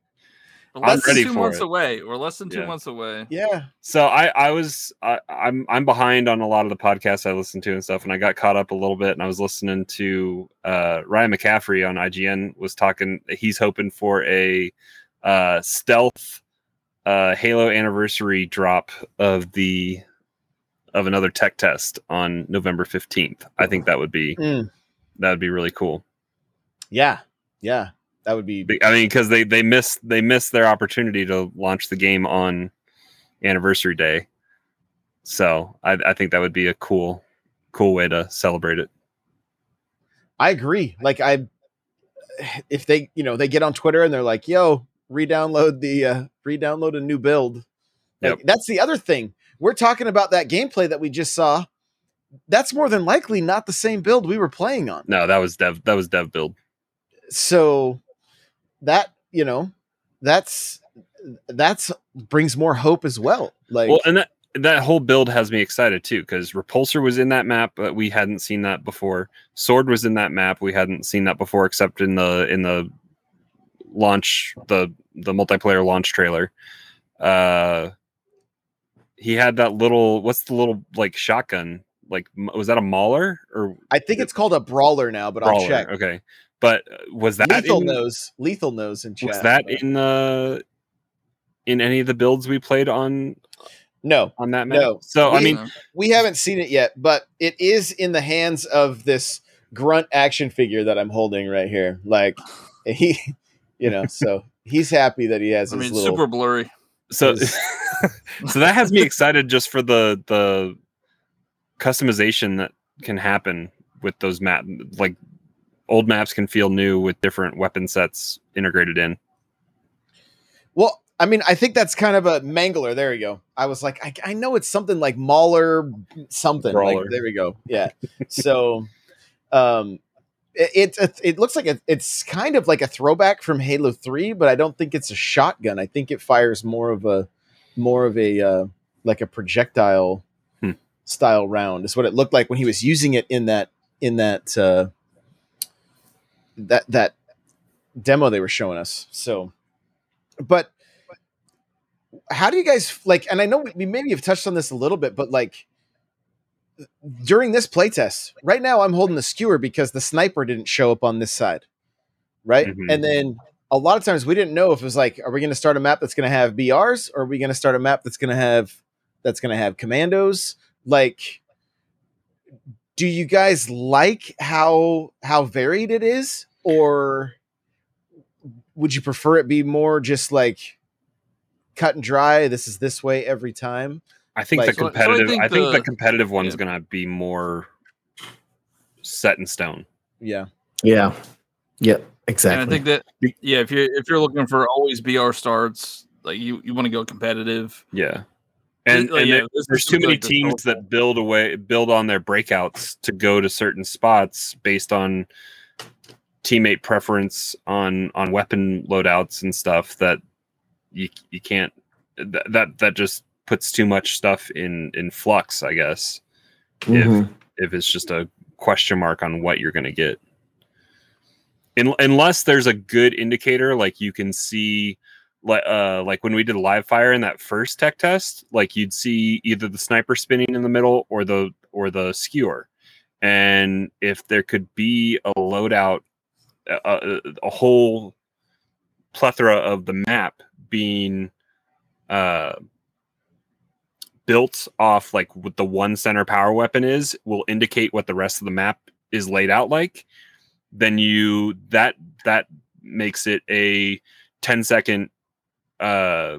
D: less than
E: ready
D: two months
E: it.
D: away. We're less than two
E: Yeah.
D: months away.
B: yeah.
E: So I I was I, I'm I'm behind on a lot of the podcasts I listen to and stuff, and I got caught up a little bit, and I was listening to uh, Ryan McCaffrey on IGN was talking. He's hoping for a uh, stealth uh, Halo anniversary drop of the of another tech test on November fifteenth. I think that would be
B: Mm.
E: that would be really cool.
B: Yeah. Yeah. That would be.
E: I mean, because they they missed they missed their opportunity to launch the game on anniversary day. So I, I think that would be a cool cool way to celebrate it.
B: I agree. Like, I, if they, you know, they get on Twitter and they're like, "Yo, re-download the, uh, re-download a new build." Like,
E: Yep.
B: That's the other thing. We're talking about that gameplay that we just saw. That's more than likely not the same build we were playing on.
E: No, that was dev that was dev build.
B: so that you know that's that's brings more hope as well like
E: well, and that that whole build has me excited too because Repulsor was in that map, but we hadn't seen that before. Sword was in that map, we hadn't seen that before, except in the in the launch the the multiplayer launch trailer. Uh, he had that little what's the little like shotgun like was that a mauler or
B: I think it's called a brawler now, but I'll check.
E: Okay, but uh, was that
B: Lethal
E: in,
B: knows. Lethal knows in chat.
E: was that in the in any of the builds we played on
B: No,
E: on that map?
B: No.
E: So I mean,
B: we haven't seen it yet, but it is in the hands of this grunt action figure that I'm holding right here. Like he, you know, so he's happy that he has
D: I
B: his
D: mean,
B: little.
D: super blurry.
E: so
B: is-
E: so that has me excited just for the the customization that can happen with those map like old maps can feel new with different weapon sets integrated in
B: Well, I mean, I think that's kind of a mangler. There you go. I was like, I, I know it's something like Mauler, something. Like, there we go. Yeah. so, um, it, it it looks like it, it's kind of like a throwback from Halo Three, but I don't think it's a shotgun. I think it fires more of a more of a uh, like a projectile
E: Hmm.
B: style round. Is what it looked like when he was using it in that in that uh, that that demo they were showing us. So, but how do you guys like? And I know we, maybe have touched on this a little bit, but like during this playtest, right now I'm holding the skewer because the sniper didn't show up on this side, right?
E: Mhm.
B: And then a lot of times we didn't know if it was like, are we going to start a map that's going to have BRs, or are we going to start a map that's going to have that's going to have commandos? Like, do you guys like how how varied it is, or would you prefer it be more just like cut and dry? This is this way every time.
E: i think
B: Like-
E: the
D: So- so I
E: competitive
D: think
E: i think the,
D: the-
E: competitive one's
D: yeah.
E: gonna be more set in stone
B: Yeah.
C: Yeah. Yep.
D: And
C: Exactly.
D: I think that yeah, if you're if you're looking for always BR starts, like you you want to go competitive.
E: yeah and,
D: Like,
E: and
D: yeah,
E: there- there's too many
D: like
E: teams that build away build on their breakouts to go to certain spots based on teammate preference on on weapon loadouts and stuff that you you can't that that, that just puts too much stuff in in flux i guess
C: Mhm.
E: if it's just a question mark on what you're going to get In, unless there's a good indicator like you can see like uh like when we did live fire in that first tech test like you'd see either the sniper spinning in the middle or the or the skewer and if there could be a loadout a, a, whole plethora of the map being uh built off like what the one center power weapon is will indicate what the rest of the map is laid out like then you that that makes it a 10 second uh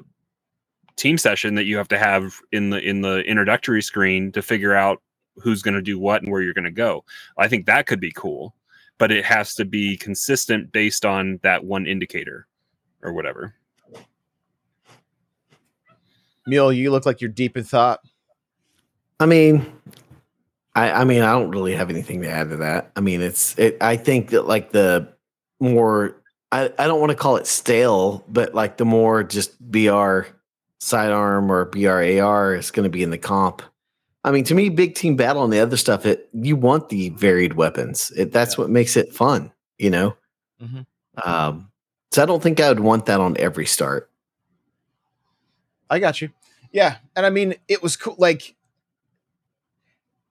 E: team session that you have to have in the in the introductory screen to figure out who's going to do what and where you're going to go. I think that could be cool but it has to be consistent based on that one indicator or whatever
B: Mule, you look like you're deep in thought.
C: I mean, I, I mean, I don't really have anything to add to that. I mean, it's, it, I think that like the more, I, I don't want to call it stale, but like the more just BR sidearm or BRAR is going to be in the comp. I mean, to me, big team battle and the other stuff, it you want the varied weapons. It, that's what makes it fun, you know.
B: Mhm.
C: Um, so I don't think I would want that on every start.
B: I got you. Yeah, and I mean, it was cool. Like,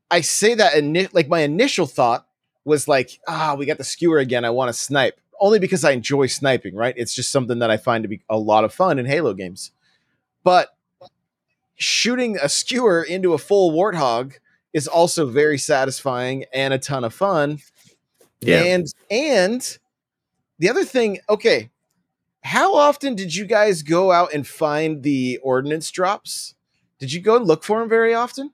B: I say that, ini- like, my initial thought was like, ah, we got the skewer again. I want to snipe, only because I enjoy sniping. Right? It's just something that I find to be a lot of fun in Halo games. But shooting a skewer into a full warthog is also very satisfying and a ton of fun. Yeah. And and the other thing, okay, how often did you guys go out and find the ordnance drops? Did you go and look for them very often?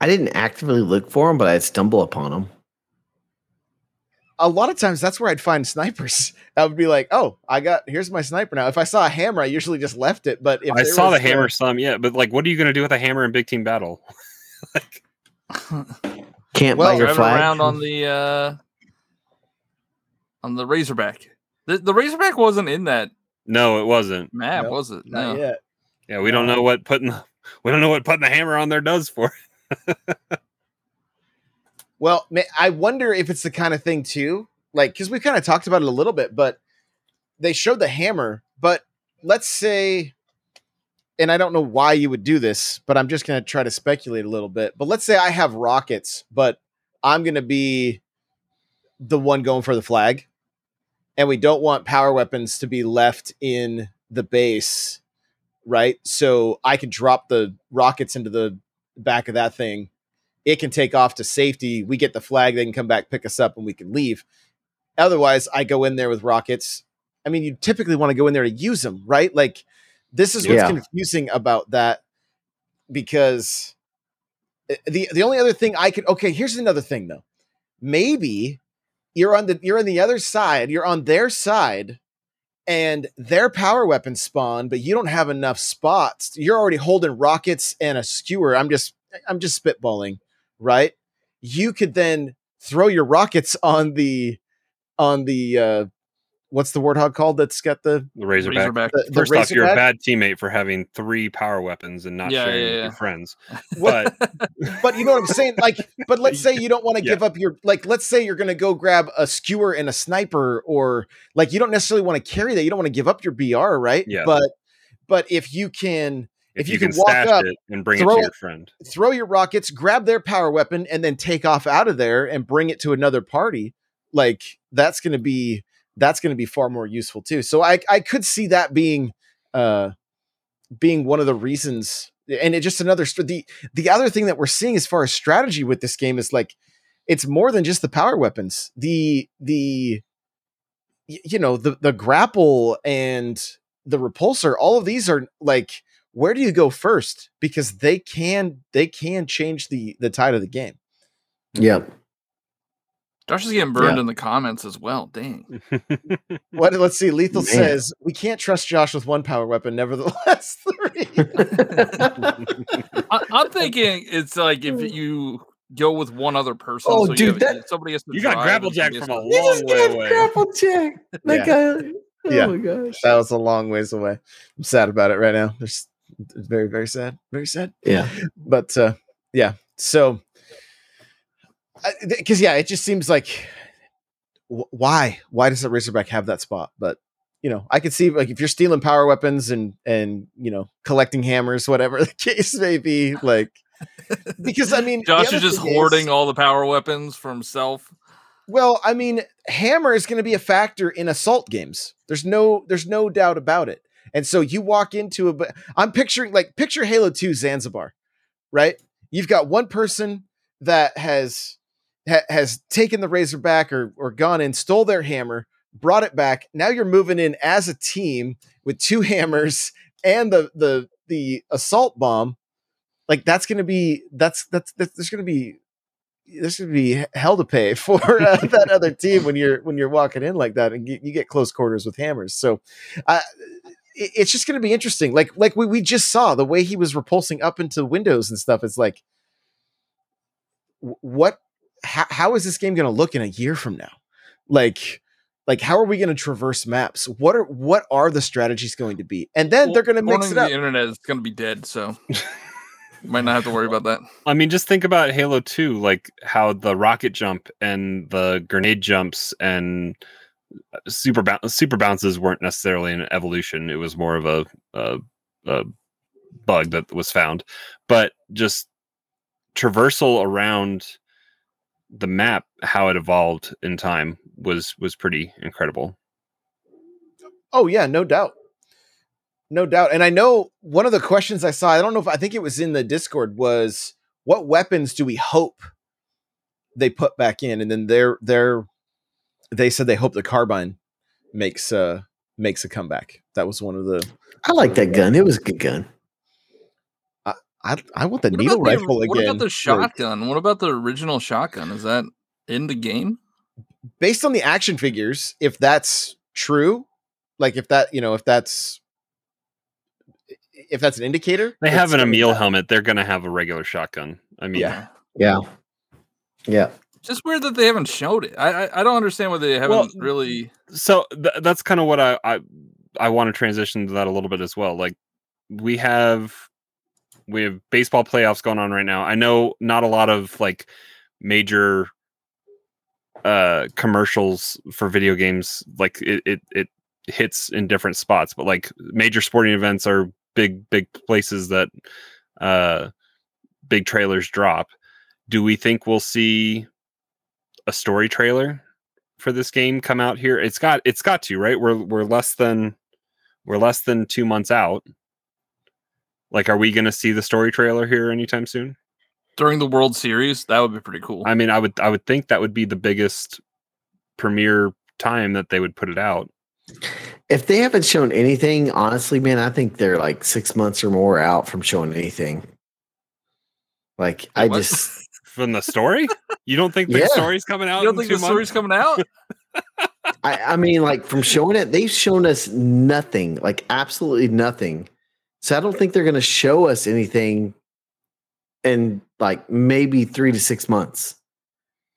C: I didn't actively look for them, but I'd stumble upon them.
B: A lot of times that's where I'd find snipers. I would be like, "Oh, I got here's my sniper now." If I saw a hammer, I usually just left it. But if
E: i saw the hammer some yeah but like what are you going to do with a hammer in big team battle like
C: Can't
B: Well,
C: buy your flag.
D: around on the uh on the Razorback. The, the Razorback wasn't in that
E: no it wasn't
D: map,
B: Nope,
D: was it?
B: not
D: No.
B: yet.
E: yeah we don't know what putting the, we don't know what putting the hammer on there does for
B: Well, I wonder if it's the kind of thing too, like because we kind of talked about it a little bit, but they showed the hammer. But let's say and I don't know why you would do this, but I'm just going to try to speculate a little bit. But let's say I have rockets, but I'm going to be the one going for the flag, and we don't want power weapons to be left in the base, right? So I could drop the rockets into the back of that thing. It can take off to safety. We get the flag. They can come back, pick us up, and we can leave. Otherwise, I go in there with rockets. I mean, you typically want to go in there to use them, right? Like, this is what's
C: Yeah.
B: confusing about that because eh, the the only other thing I could okay, here's another thing though. Maybe you're on the you're on the other side, you're on their side, and their power weapons spawn, but you don't have enough spots. You're already holding rockets and a skewer. I'm just I'm just spitballing, right? You could then throw your rockets on the on the uh what's the warthog called that's got the
E: The Razorback.
D: Razorback.
B: the, the
E: First off, you're a bad teammate for having three power weapons and not
D: Yeah,
E: sharing
D: yeah,
E: with your friends. But
B: but you know what I'm saying? Like, but let's say you don't want to
E: Yeah.
B: give up your like. Let's say you're going to go grab a skewer and a sniper, or like you don't necessarily want to carry that. You don't want to give up your BR, right?
E: Yeah.
B: But but if you can
E: if,
B: If
E: you,
B: you
E: can,
B: can walk
E: stash
B: up,
E: it and bring it to your friend,
B: throw your rockets, grab their power weapon, and then take off out of there and bring it to another party, like that's going to be that's going to be far more useful too. So I I could see that being uh being one of the reasons and it just another the the other thing that we're seeing as far as strategy with this game is like it's more than just the power weapons. The the you know the the grapple and the repulsor all of these are like where do you go first because they can they can change the the tide of the game
C: yeah
D: Josh is getting burned
C: Yeah.
D: in the comments as well. Dang.
B: what let's see lethal
C: Man.
B: says we can't trust josh with one power weapon nevertheless three
D: I, I'm thinking it's like if you go with one other person.
C: Oh,
D: so you
C: dude,
D: have-
C: that-
D: somebody has to.
E: You got
D: drive
E: grapple jack from
D: has
E: a
D: to-
C: You just
E: long way away.
C: grapple check. That
B: Yeah.
C: guy. Oh
B: Yeah.
C: my gosh.
B: that was a long ways away i'm sad about it right now there's it's very very sad very sad
C: Yeah.
B: but uh yeah so because yeah it just seems like wh- why why does the razorback have that spot but you know i could see like if you're stealing power weapons and and you know collecting hammers whatever the case may be like because i mean
D: Josh is just
B: thing
D: hoarding all the power weapons for himself.
B: well i mean hammer is going to be a factor in assault games there's no there's no doubt about it and so you walk into a i'm picturing like picture halo 2 zanzibar right? You've got one person that has ha- has taken the razorback or or gone and stole their hammer brought it back. Now you're moving in as a team with two hammers and the the the assault bomb. Like that's going to be that's that's, that's there's going to be there's going to be hell to pay for uh, that other team when you're when you're walking in like that and you, you get close quarters with hammers. So uh, it's just going to be interesting. Like like we, we just saw the way he was repulsing up into windows and stuff it's like what how, how is this game going to look in a year from now? Like like how are we going to traverse maps? What are what are the strategies going to be? And then they're going to mix it up.
D: The internet is going to be dead, so might not have to worry about that.
E: I mean, just think about Halo 2, like how the rocket jump and the grenade jumps and super super bounces weren't necessarily an evolution. It was more of a, a, a bug that was found, but just traversal around the map, how it evolved in time was was pretty incredible.
B: Oh yeah, no doubt. No doubt. And I know one of the questions I saw, I don't know if I think it was in the Discord was what weapons do we hope they put back in? And then they're they're they said they hope the carbine makes uh makes a comeback. That was one of the
C: I like that gun. It was a good gun.
B: I I want the
D: What
B: needle
D: about the-
B: rifle
D: What
B: again.
D: What about the
B: Like,
D: shotgun? What about the original shotgun? Is that in the game?
B: based on the action figures, if that's true, like if that, you know, if that's if that's an indicator,
E: They have an
B: Emile
E: helmet. They're gonna have a regular shotgun. I mean,
B: Yeah.
C: Yeah. Yeah.
D: Just weird that they haven't showed it. I I, I don't understand why they haven't
E: Well,
D: really.
E: so th- that's kind of what I, I I want to transition to that a little bit as well. Like we have we have baseball playoffs going on right now. I know not a lot of like major uh commercials for video games like it it, it hits in different spots but like major sporting events are big big places that uh big trailers drop. Do we think we'll see a story trailer for this game come out here? It's got it's got to, right? We're we're less than we're less than 2 months out. Like are we going to see the story trailer here anytime soon?
D: During the World Series, that would be pretty cool.
E: I mean, I would I would think that would be the biggest premiere time that they would put it out.
C: If they haven't shown anything, honestly, man, I think they're like six months or more out from showing anything. Like I
D: What?
C: just
E: From the story? You don't think the
C: Yeah.
E: story's coming out?
D: you don't
E: in
D: think
E: two
D: the story's coming out?
C: I, I mean, like from showing it, they've shown us nothing, like absolutely nothing. So I don't think they're going to show us anything in like maybe three to six months.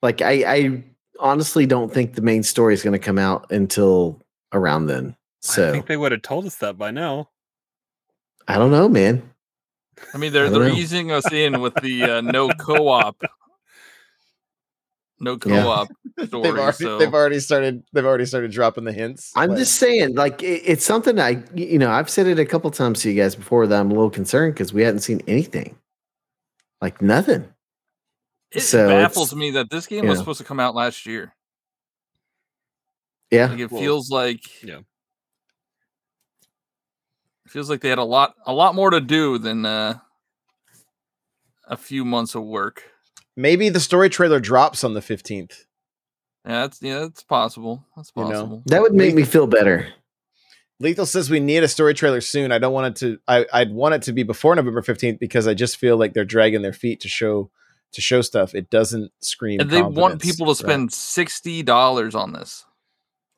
C: Like I, I honestly don't think the main story is going to come out until around then. So I
E: think they would have told us that by now.
C: I don't know, man.
D: I mean, they're
C: I
D: they're easing us in with the uh, no co-op, no co-op
B: they've
D: story.
B: already
D: so
B: they've already started they've already started dropping the hints.
C: I'm
B: Like,
C: just saying, like it, it's something I, you know, I've said it a couple times to you guys before that I'm a little concerned because we hadn't seen anything, like nothing.
D: it
C: so
D: baffles me that this game was
C: know.
D: supposed to come out last year.
C: Yeah,
D: Like it
E: Well,
D: feels like
E: yeah.
D: It feels like they had a lot a lot more to do than uh, a few months of work.
B: maybe the story trailer drops on the 15th.
D: Yeah, that's yeah, that's possible. That's
B: You know.
D: possible.
C: that would make me feel better.
B: Lethal says we need a story trailer soon. I don't want it to. I I'd want it to be before November fifteenth because I just feel like they're dragging their feet to show to show stuff. It doesn't scream.
D: And they want people to
B: right?
D: spend sixty dollars on this.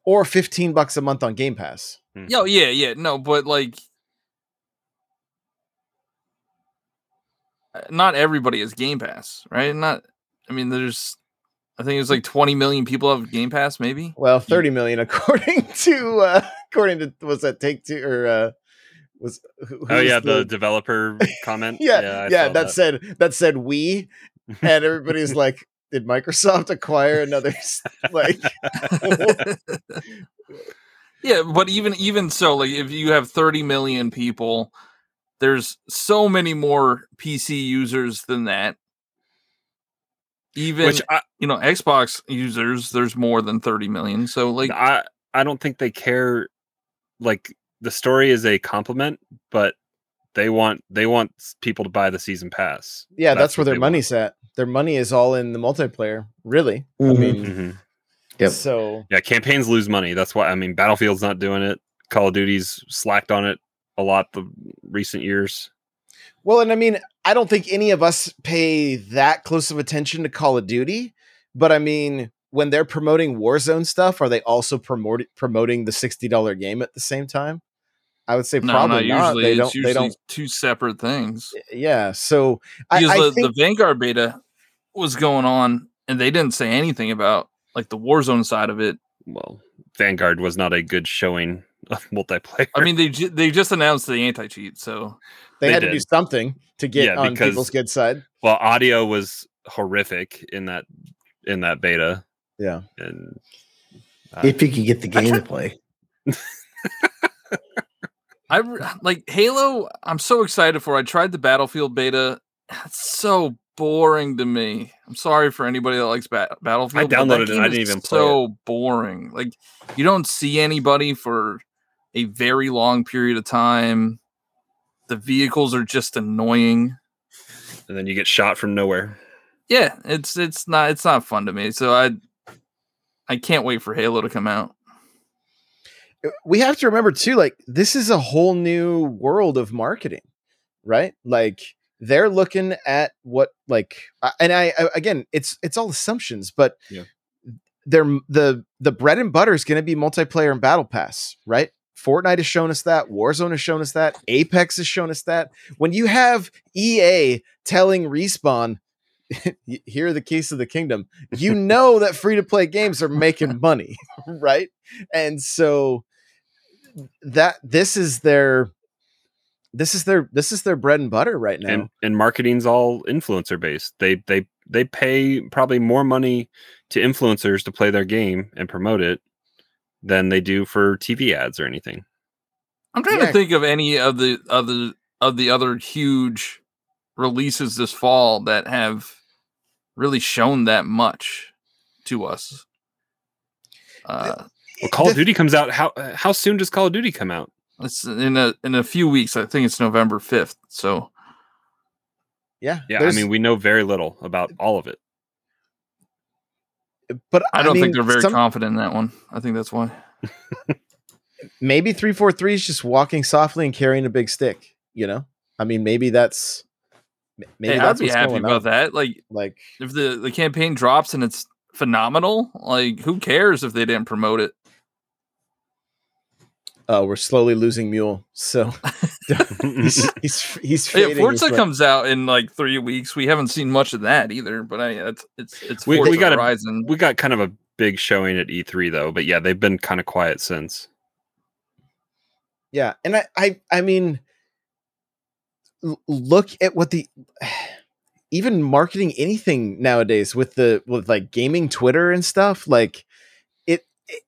B: or fifteen bucks a month on Game Pass.
D: Yo, yeah, yeah, no, but like, not everybody has Game Pass, right? Not, I mean, there's, I think it's like 20 million people have Game Pass, maybe.
B: Well, thirty million according to uh according to was that Take Two or uh was who,
E: Oh yeah, the, developer comment.
B: yeah
E: I
B: yeah,
E: saw
B: that, said that said we and everybody's like did Microsoft acquire another like
D: yeah, but even even so, like if you have 30 million people, there's so many more PC users than that. Even
E: Which I,
D: you know, Xbox users, there's more than 30 million. So like
E: I I don't think they care. Like the story is a compliment, but they want they want people to buy the season pass.
B: yeah that's, where their
E: they
B: money's at. Their money is all in the multiplayer, really. I
C: Mhm.
B: mean,
E: want. Mhm.
C: Yep.
B: so
E: Yeah, campaigns lose money. That's why I mean Battlefield's not doing it. Call of Duty's slacked on it a lot the recent years.
B: Well, and I mean, I don't think any of us pay that close of attention to Call of Duty, but I mean, when they're promoting Warzone stuff, are they also promoting promoting the sixty dollar game at the same time? I would say
D: no,
B: probably
D: not
B: not. They
D: it's
B: don't.
D: usually
B: They don't.
D: two separate things.
B: Yeah. So I,
D: because
B: I
D: the,
B: think
D: the Vanguard beta was going on, and they didn't say anything about like the Warzone side of it.
E: Well, Vanguard was not a good showing of multiplayer.
D: I mean, they ju- they just announced the anti cheat, so
B: they,
E: they
B: had to do something to get
E: Yeah,
B: on
E: because-
B: people's good side.
E: well, audio was horrific in that in that beta,
B: Yeah.
E: and uh,
C: If you could get the
D: I
C: game to play,
D: I like Halo. I'm so excited for. I tried the Battlefield beta. It's so boring to me. I'm sorry for anybody that likes ba- Battlefield. I
E: downloaded it, I didn't even play
D: So boring. Like you don't see anybody for a very long period of time. The vehicles are just annoying.
E: and then you get shot from nowhere.
D: yeah it's it's not it's not fun to me so i i can't wait for halo to come out uh,
B: we have to remember too like this is a whole new world of marketing right like they're looking at what like uh, and I, I again it's it's all assumptions but
E: Yeah.
B: they're the the bread and butter is going to be multiplayer and battle pass right Fortnite has shown us that. Warzone has shown us that. Apex has shown us that. When you have EA telling Respawn, here are the keys to the kingdom, you know that free to play games are making money, right? And so that this is their this is their this is their bread and butter right now.
E: and and marketing's all influencer based. They they they pay probably more money to influencers to play their game and promote it than they do for TV ads or anything.
D: I'm trying
B: Yeah.
D: to think of any of the other of the other huge releases this fall that have really shown that much to us. Uh,
E: Well, Call of Duty comes out. How how soon does Call of Duty come out?
D: it's in a in a few weeks. I think it's November fifth. So
B: Yeah,
E: Yeah, I mean, we know very little about all of it.
B: But
D: I don't
B: mean,
D: think they're very
B: some-
D: confident in that one. I think that's why.
B: maybe three four three is just walking softly and carrying a big stick. You know, I mean, maybe that's maybe
D: Hey, I'd
B: that's
D: be
B: what's
D: happy about
B: on.
D: that. Like
B: Like,
D: if the the campaign drops and it's phenomenal, like who cares if they didn't promote it?
B: Oh, we're slowly losing Mule. So he's he's he's
D: Yeah. Forza
B: He's like-
D: comes out in like three weeks. We haven't seen much of that either. But I, it's it's it's
E: We- we
D: Forza
E: gotta-
D: Horizon.
E: we got kind of a big showing at E3 though, but yeah, they've been kind of quiet since.
B: Yeah, and I, I, I mean, look at what the even marketing anything nowadays with the with like gaming Twitter and stuff. Like it,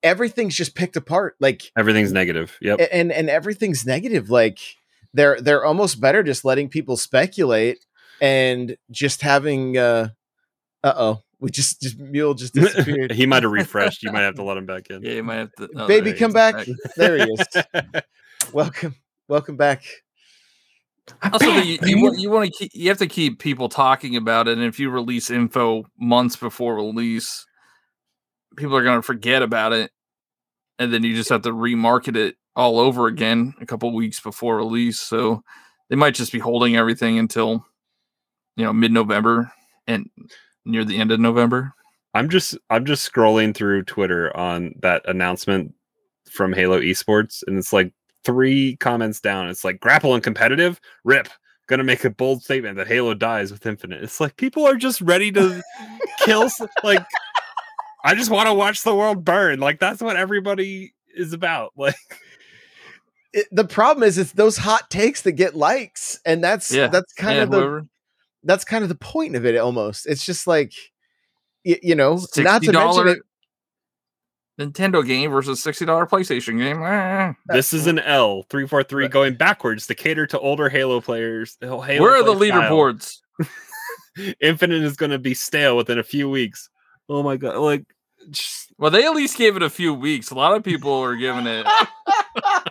B: everything's just picked apart. Like
E: Everything's negative. Yep.
B: and and everything's negative. Like they're they're almost better just letting people speculate and just having. uh Uh oh, we just just mule just disappeared.
E: he might have refreshed. You might have to let him back in.
D: yeah, you might have to. oh,
B: Baby,
D: there
B: come
D: is.
B: back. There he is. welcome, welcome back.
D: Also, you, you, want, you want to keep, you have to keep people talking about it, and if you release info months before release, people are going to forget about it, and then you just have to remarket it all over again a couple weeks before release. So they might just be holding everything until you know mid-November and near the end of November.
E: I'm just I'm just scrolling through Twitter on that announcement from Halo Esports, and it's like three comments down. It's like grapple and competitive. Rip. Gonna make a bold statement that Halo dies with Infinite. It's like people are just ready to kill. Like I just want to watch the world burn. Like that's what everybody is about. Like
B: it, the problem is it's those hot takes that get likes and that's
D: Yeah,
B: that's kind
D: yeah,
B: of the
D: whoever.
B: that's kind of the point of it almost it's just like y- you know not to mention it
D: Nintendo game versus sixty dollar PlayStation game. Ah.
E: this is an L three four three going backwards to cater to older Halo players. Halo
D: Where are the
E: play style.
D: leaderboards?
E: Infinite is going to be stale within a few weeks. Oh my god! Like, just-
D: Well, they at least gave it a few weeks. A lot of people are giving it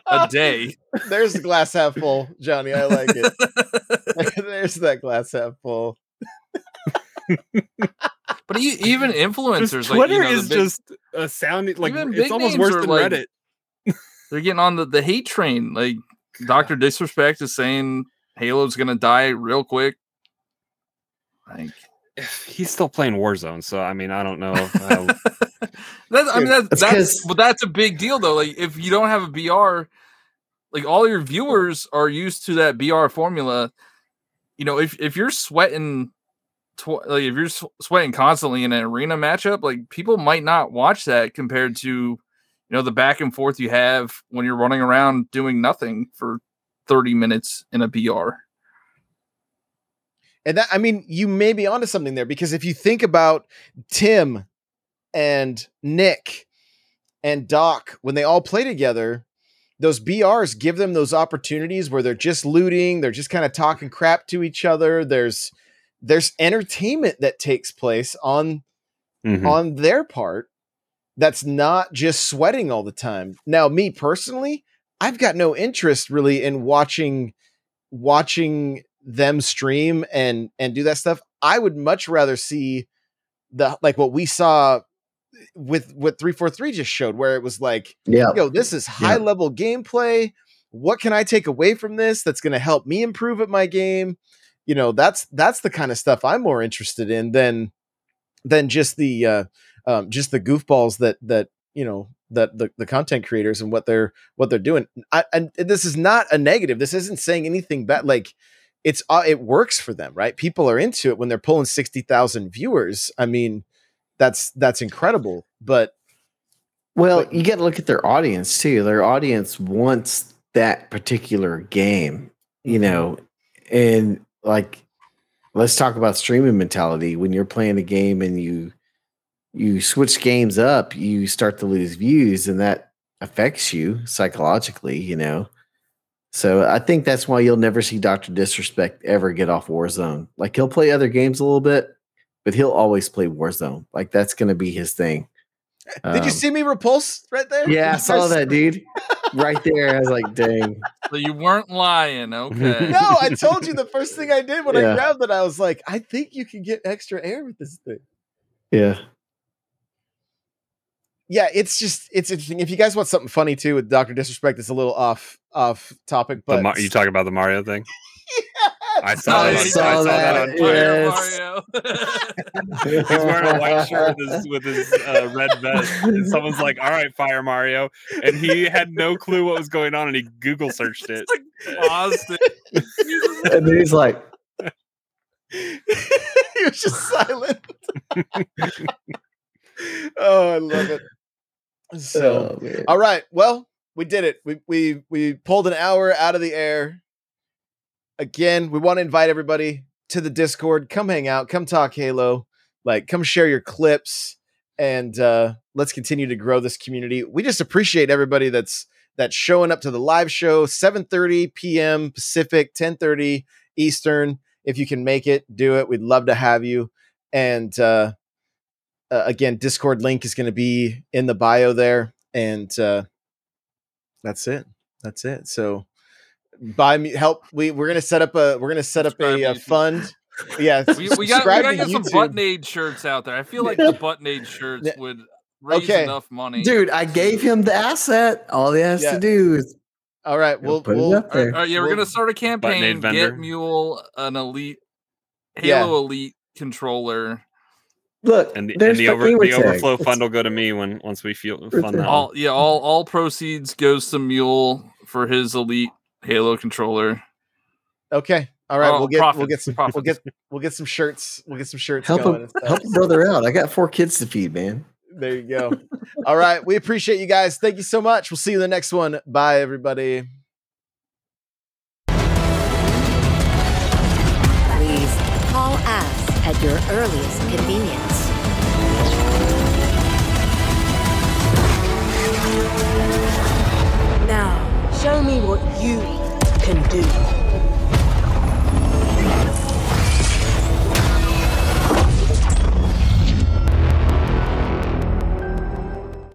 D: a day.
B: there's the glass half full johnny i like it there's that glass half full
D: but even
E: just
D: influencers,
E: Twitter
D: like you know, the
E: is
D: big-
E: just a sounding like
D: Even
E: it's
D: big
E: almost
D: names
E: worse
D: are
E: than
D: like-
E: Reddit.
D: they're getting on the, the hate train. Like Doctor Disrespect is saying Halo's gonna die real quick. Like
E: He's still playing Warzone, so I mean, I don't know. How,
D: that's, I mean, that's
C: That's
D: that's
C: 'cause-
D: but that's a big deal though. Like if you don't have a BR, like all your viewers are used to that BR formula. You know, if if you're sweating, tw- like if you're s- sweating constantly in an arena matchup, like people might not watch that compared to, you know, the back and forth you have when you're running around doing nothing for 30 minutes in a BR.
B: And that i mean you may be onto something there because if you think about tim and nick and doc when they all play together those brs give them those opportunities where they're just looting they're just kind of talking crap to each other there's there's entertainment that takes place on
E: Mhm.
B: on their part that's not just sweating all the time. Now, me personally, I've got no interest really in watching watching them stream and and do that stuff. I would much rather see the like what we saw with what 343 just showed where it was like
C: Yeah.
B: yo, this is high level gameplay. What can I take away from this that's going to help me improve at my game? You know, that's that's the kind of stuff I'm more interested in than than just the uh um just the goofballs that that you know that the, the content creators and what they're what they're doing. I, and this is not a negative. This isn't saying anything bad. Like it's uh, it works for them, right? People are into it when they're pulling sixty thousand viewers. I mean, that's that's incredible. But
C: Well,
B: But-
C: you got to look at their audience too. Their audience wants that particular game, you know, and like let's talk about streaming mentality. When you're playing a game and you you switch games up, you start to lose views, and that affects you psychologically, you know. So I think that's why you'll never see Doctor Disrespect ever get off Warzone. Like he'll play other games a little bit, but he'll always play Warzone. Like that's going to be his thing.
B: Did you
C: Um,
B: see me repulse right there?
C: Yeah, I saw that, dude. Right there, I was like, "Dang."
D: So you weren't lying, okay?
B: No, I told you the first thing I did when I grabbed it, I was like, I think you can get extra air with this thing.
C: Yeah,
B: Yeah, it's just it's interesting. If you guys want something funny too with Doctor Disrespect, it's a little off off topic, but
E: Mar- you talk about the Mario thing? I saw,
C: I
E: that on-
C: saw
E: I saw that.
C: that,
E: on. Twitter.
C: Yes.
E: He's wearing a white shirt with his, with his uh, red vest, and someone's like, "All right, Fire Mario," and he had no clue what was going on, and he Google searched it.
D: Paused it.
C: and then he's like,
B: he was just silent. oh, I love it. So,
C: "Oh
B: all right, well, we did it. We we we pulled an hour out of the air. Again, we want to invite everybody to the Discord. Come hang out. Come talk Halo. Like, come share your clips, and uh, let's continue to grow this community. We just appreciate everybody that's that's showing up to the live show 7:30 p.m. Pacific, 10:30 Eastern. If you can make it, do it. We'd love to have you. And uh, uh, again, Discord link is going to be in the bio there, and uh, that's it. That's it. So, buy me help. We we're gonna set up a we're gonna set up
D: Subscribe
B: a,
D: to
B: uh
D: YouTube.
B: fund. Yeah,
D: We, we got we gotta
B: to
D: get some
B: YouTube.
D: button aid shirts out there. I feel like the button aid shirts would raise
B: Okay.
D: enough money.
C: Dude, I gave him the asset. All he has
B: Yeah.
C: to do is
B: All right,
C: He'll
B: we'll
C: put it
B: we'll
C: up
D: All right,
C: there.
D: all right, yeah, we're
B: We'll-
D: gonna start a campaign.
E: Button-aid.
D: Get Mule an elite
B: Yeah.
D: Halo Elite controller.
C: Look.
E: And the, and the, over, the overflow
C: It's-
E: fund will go to me when once we feel fund that.
D: All yeah, all all proceeds goes to Mule for his elite Halo controller.
B: okay. All right,
D: Oh,
B: we'll get we'll get some we'll get we'll get some shirts. We'll get some shirts
C: Help
B: going.
C: him, help a brother out. I got four kids to feed, man.
B: There you go. All right, we appreciate you guys. Thank you so much. We'll see you in the next one. Bye, everybody.
A: Please call us at your earliest convenience. Show me what you can do.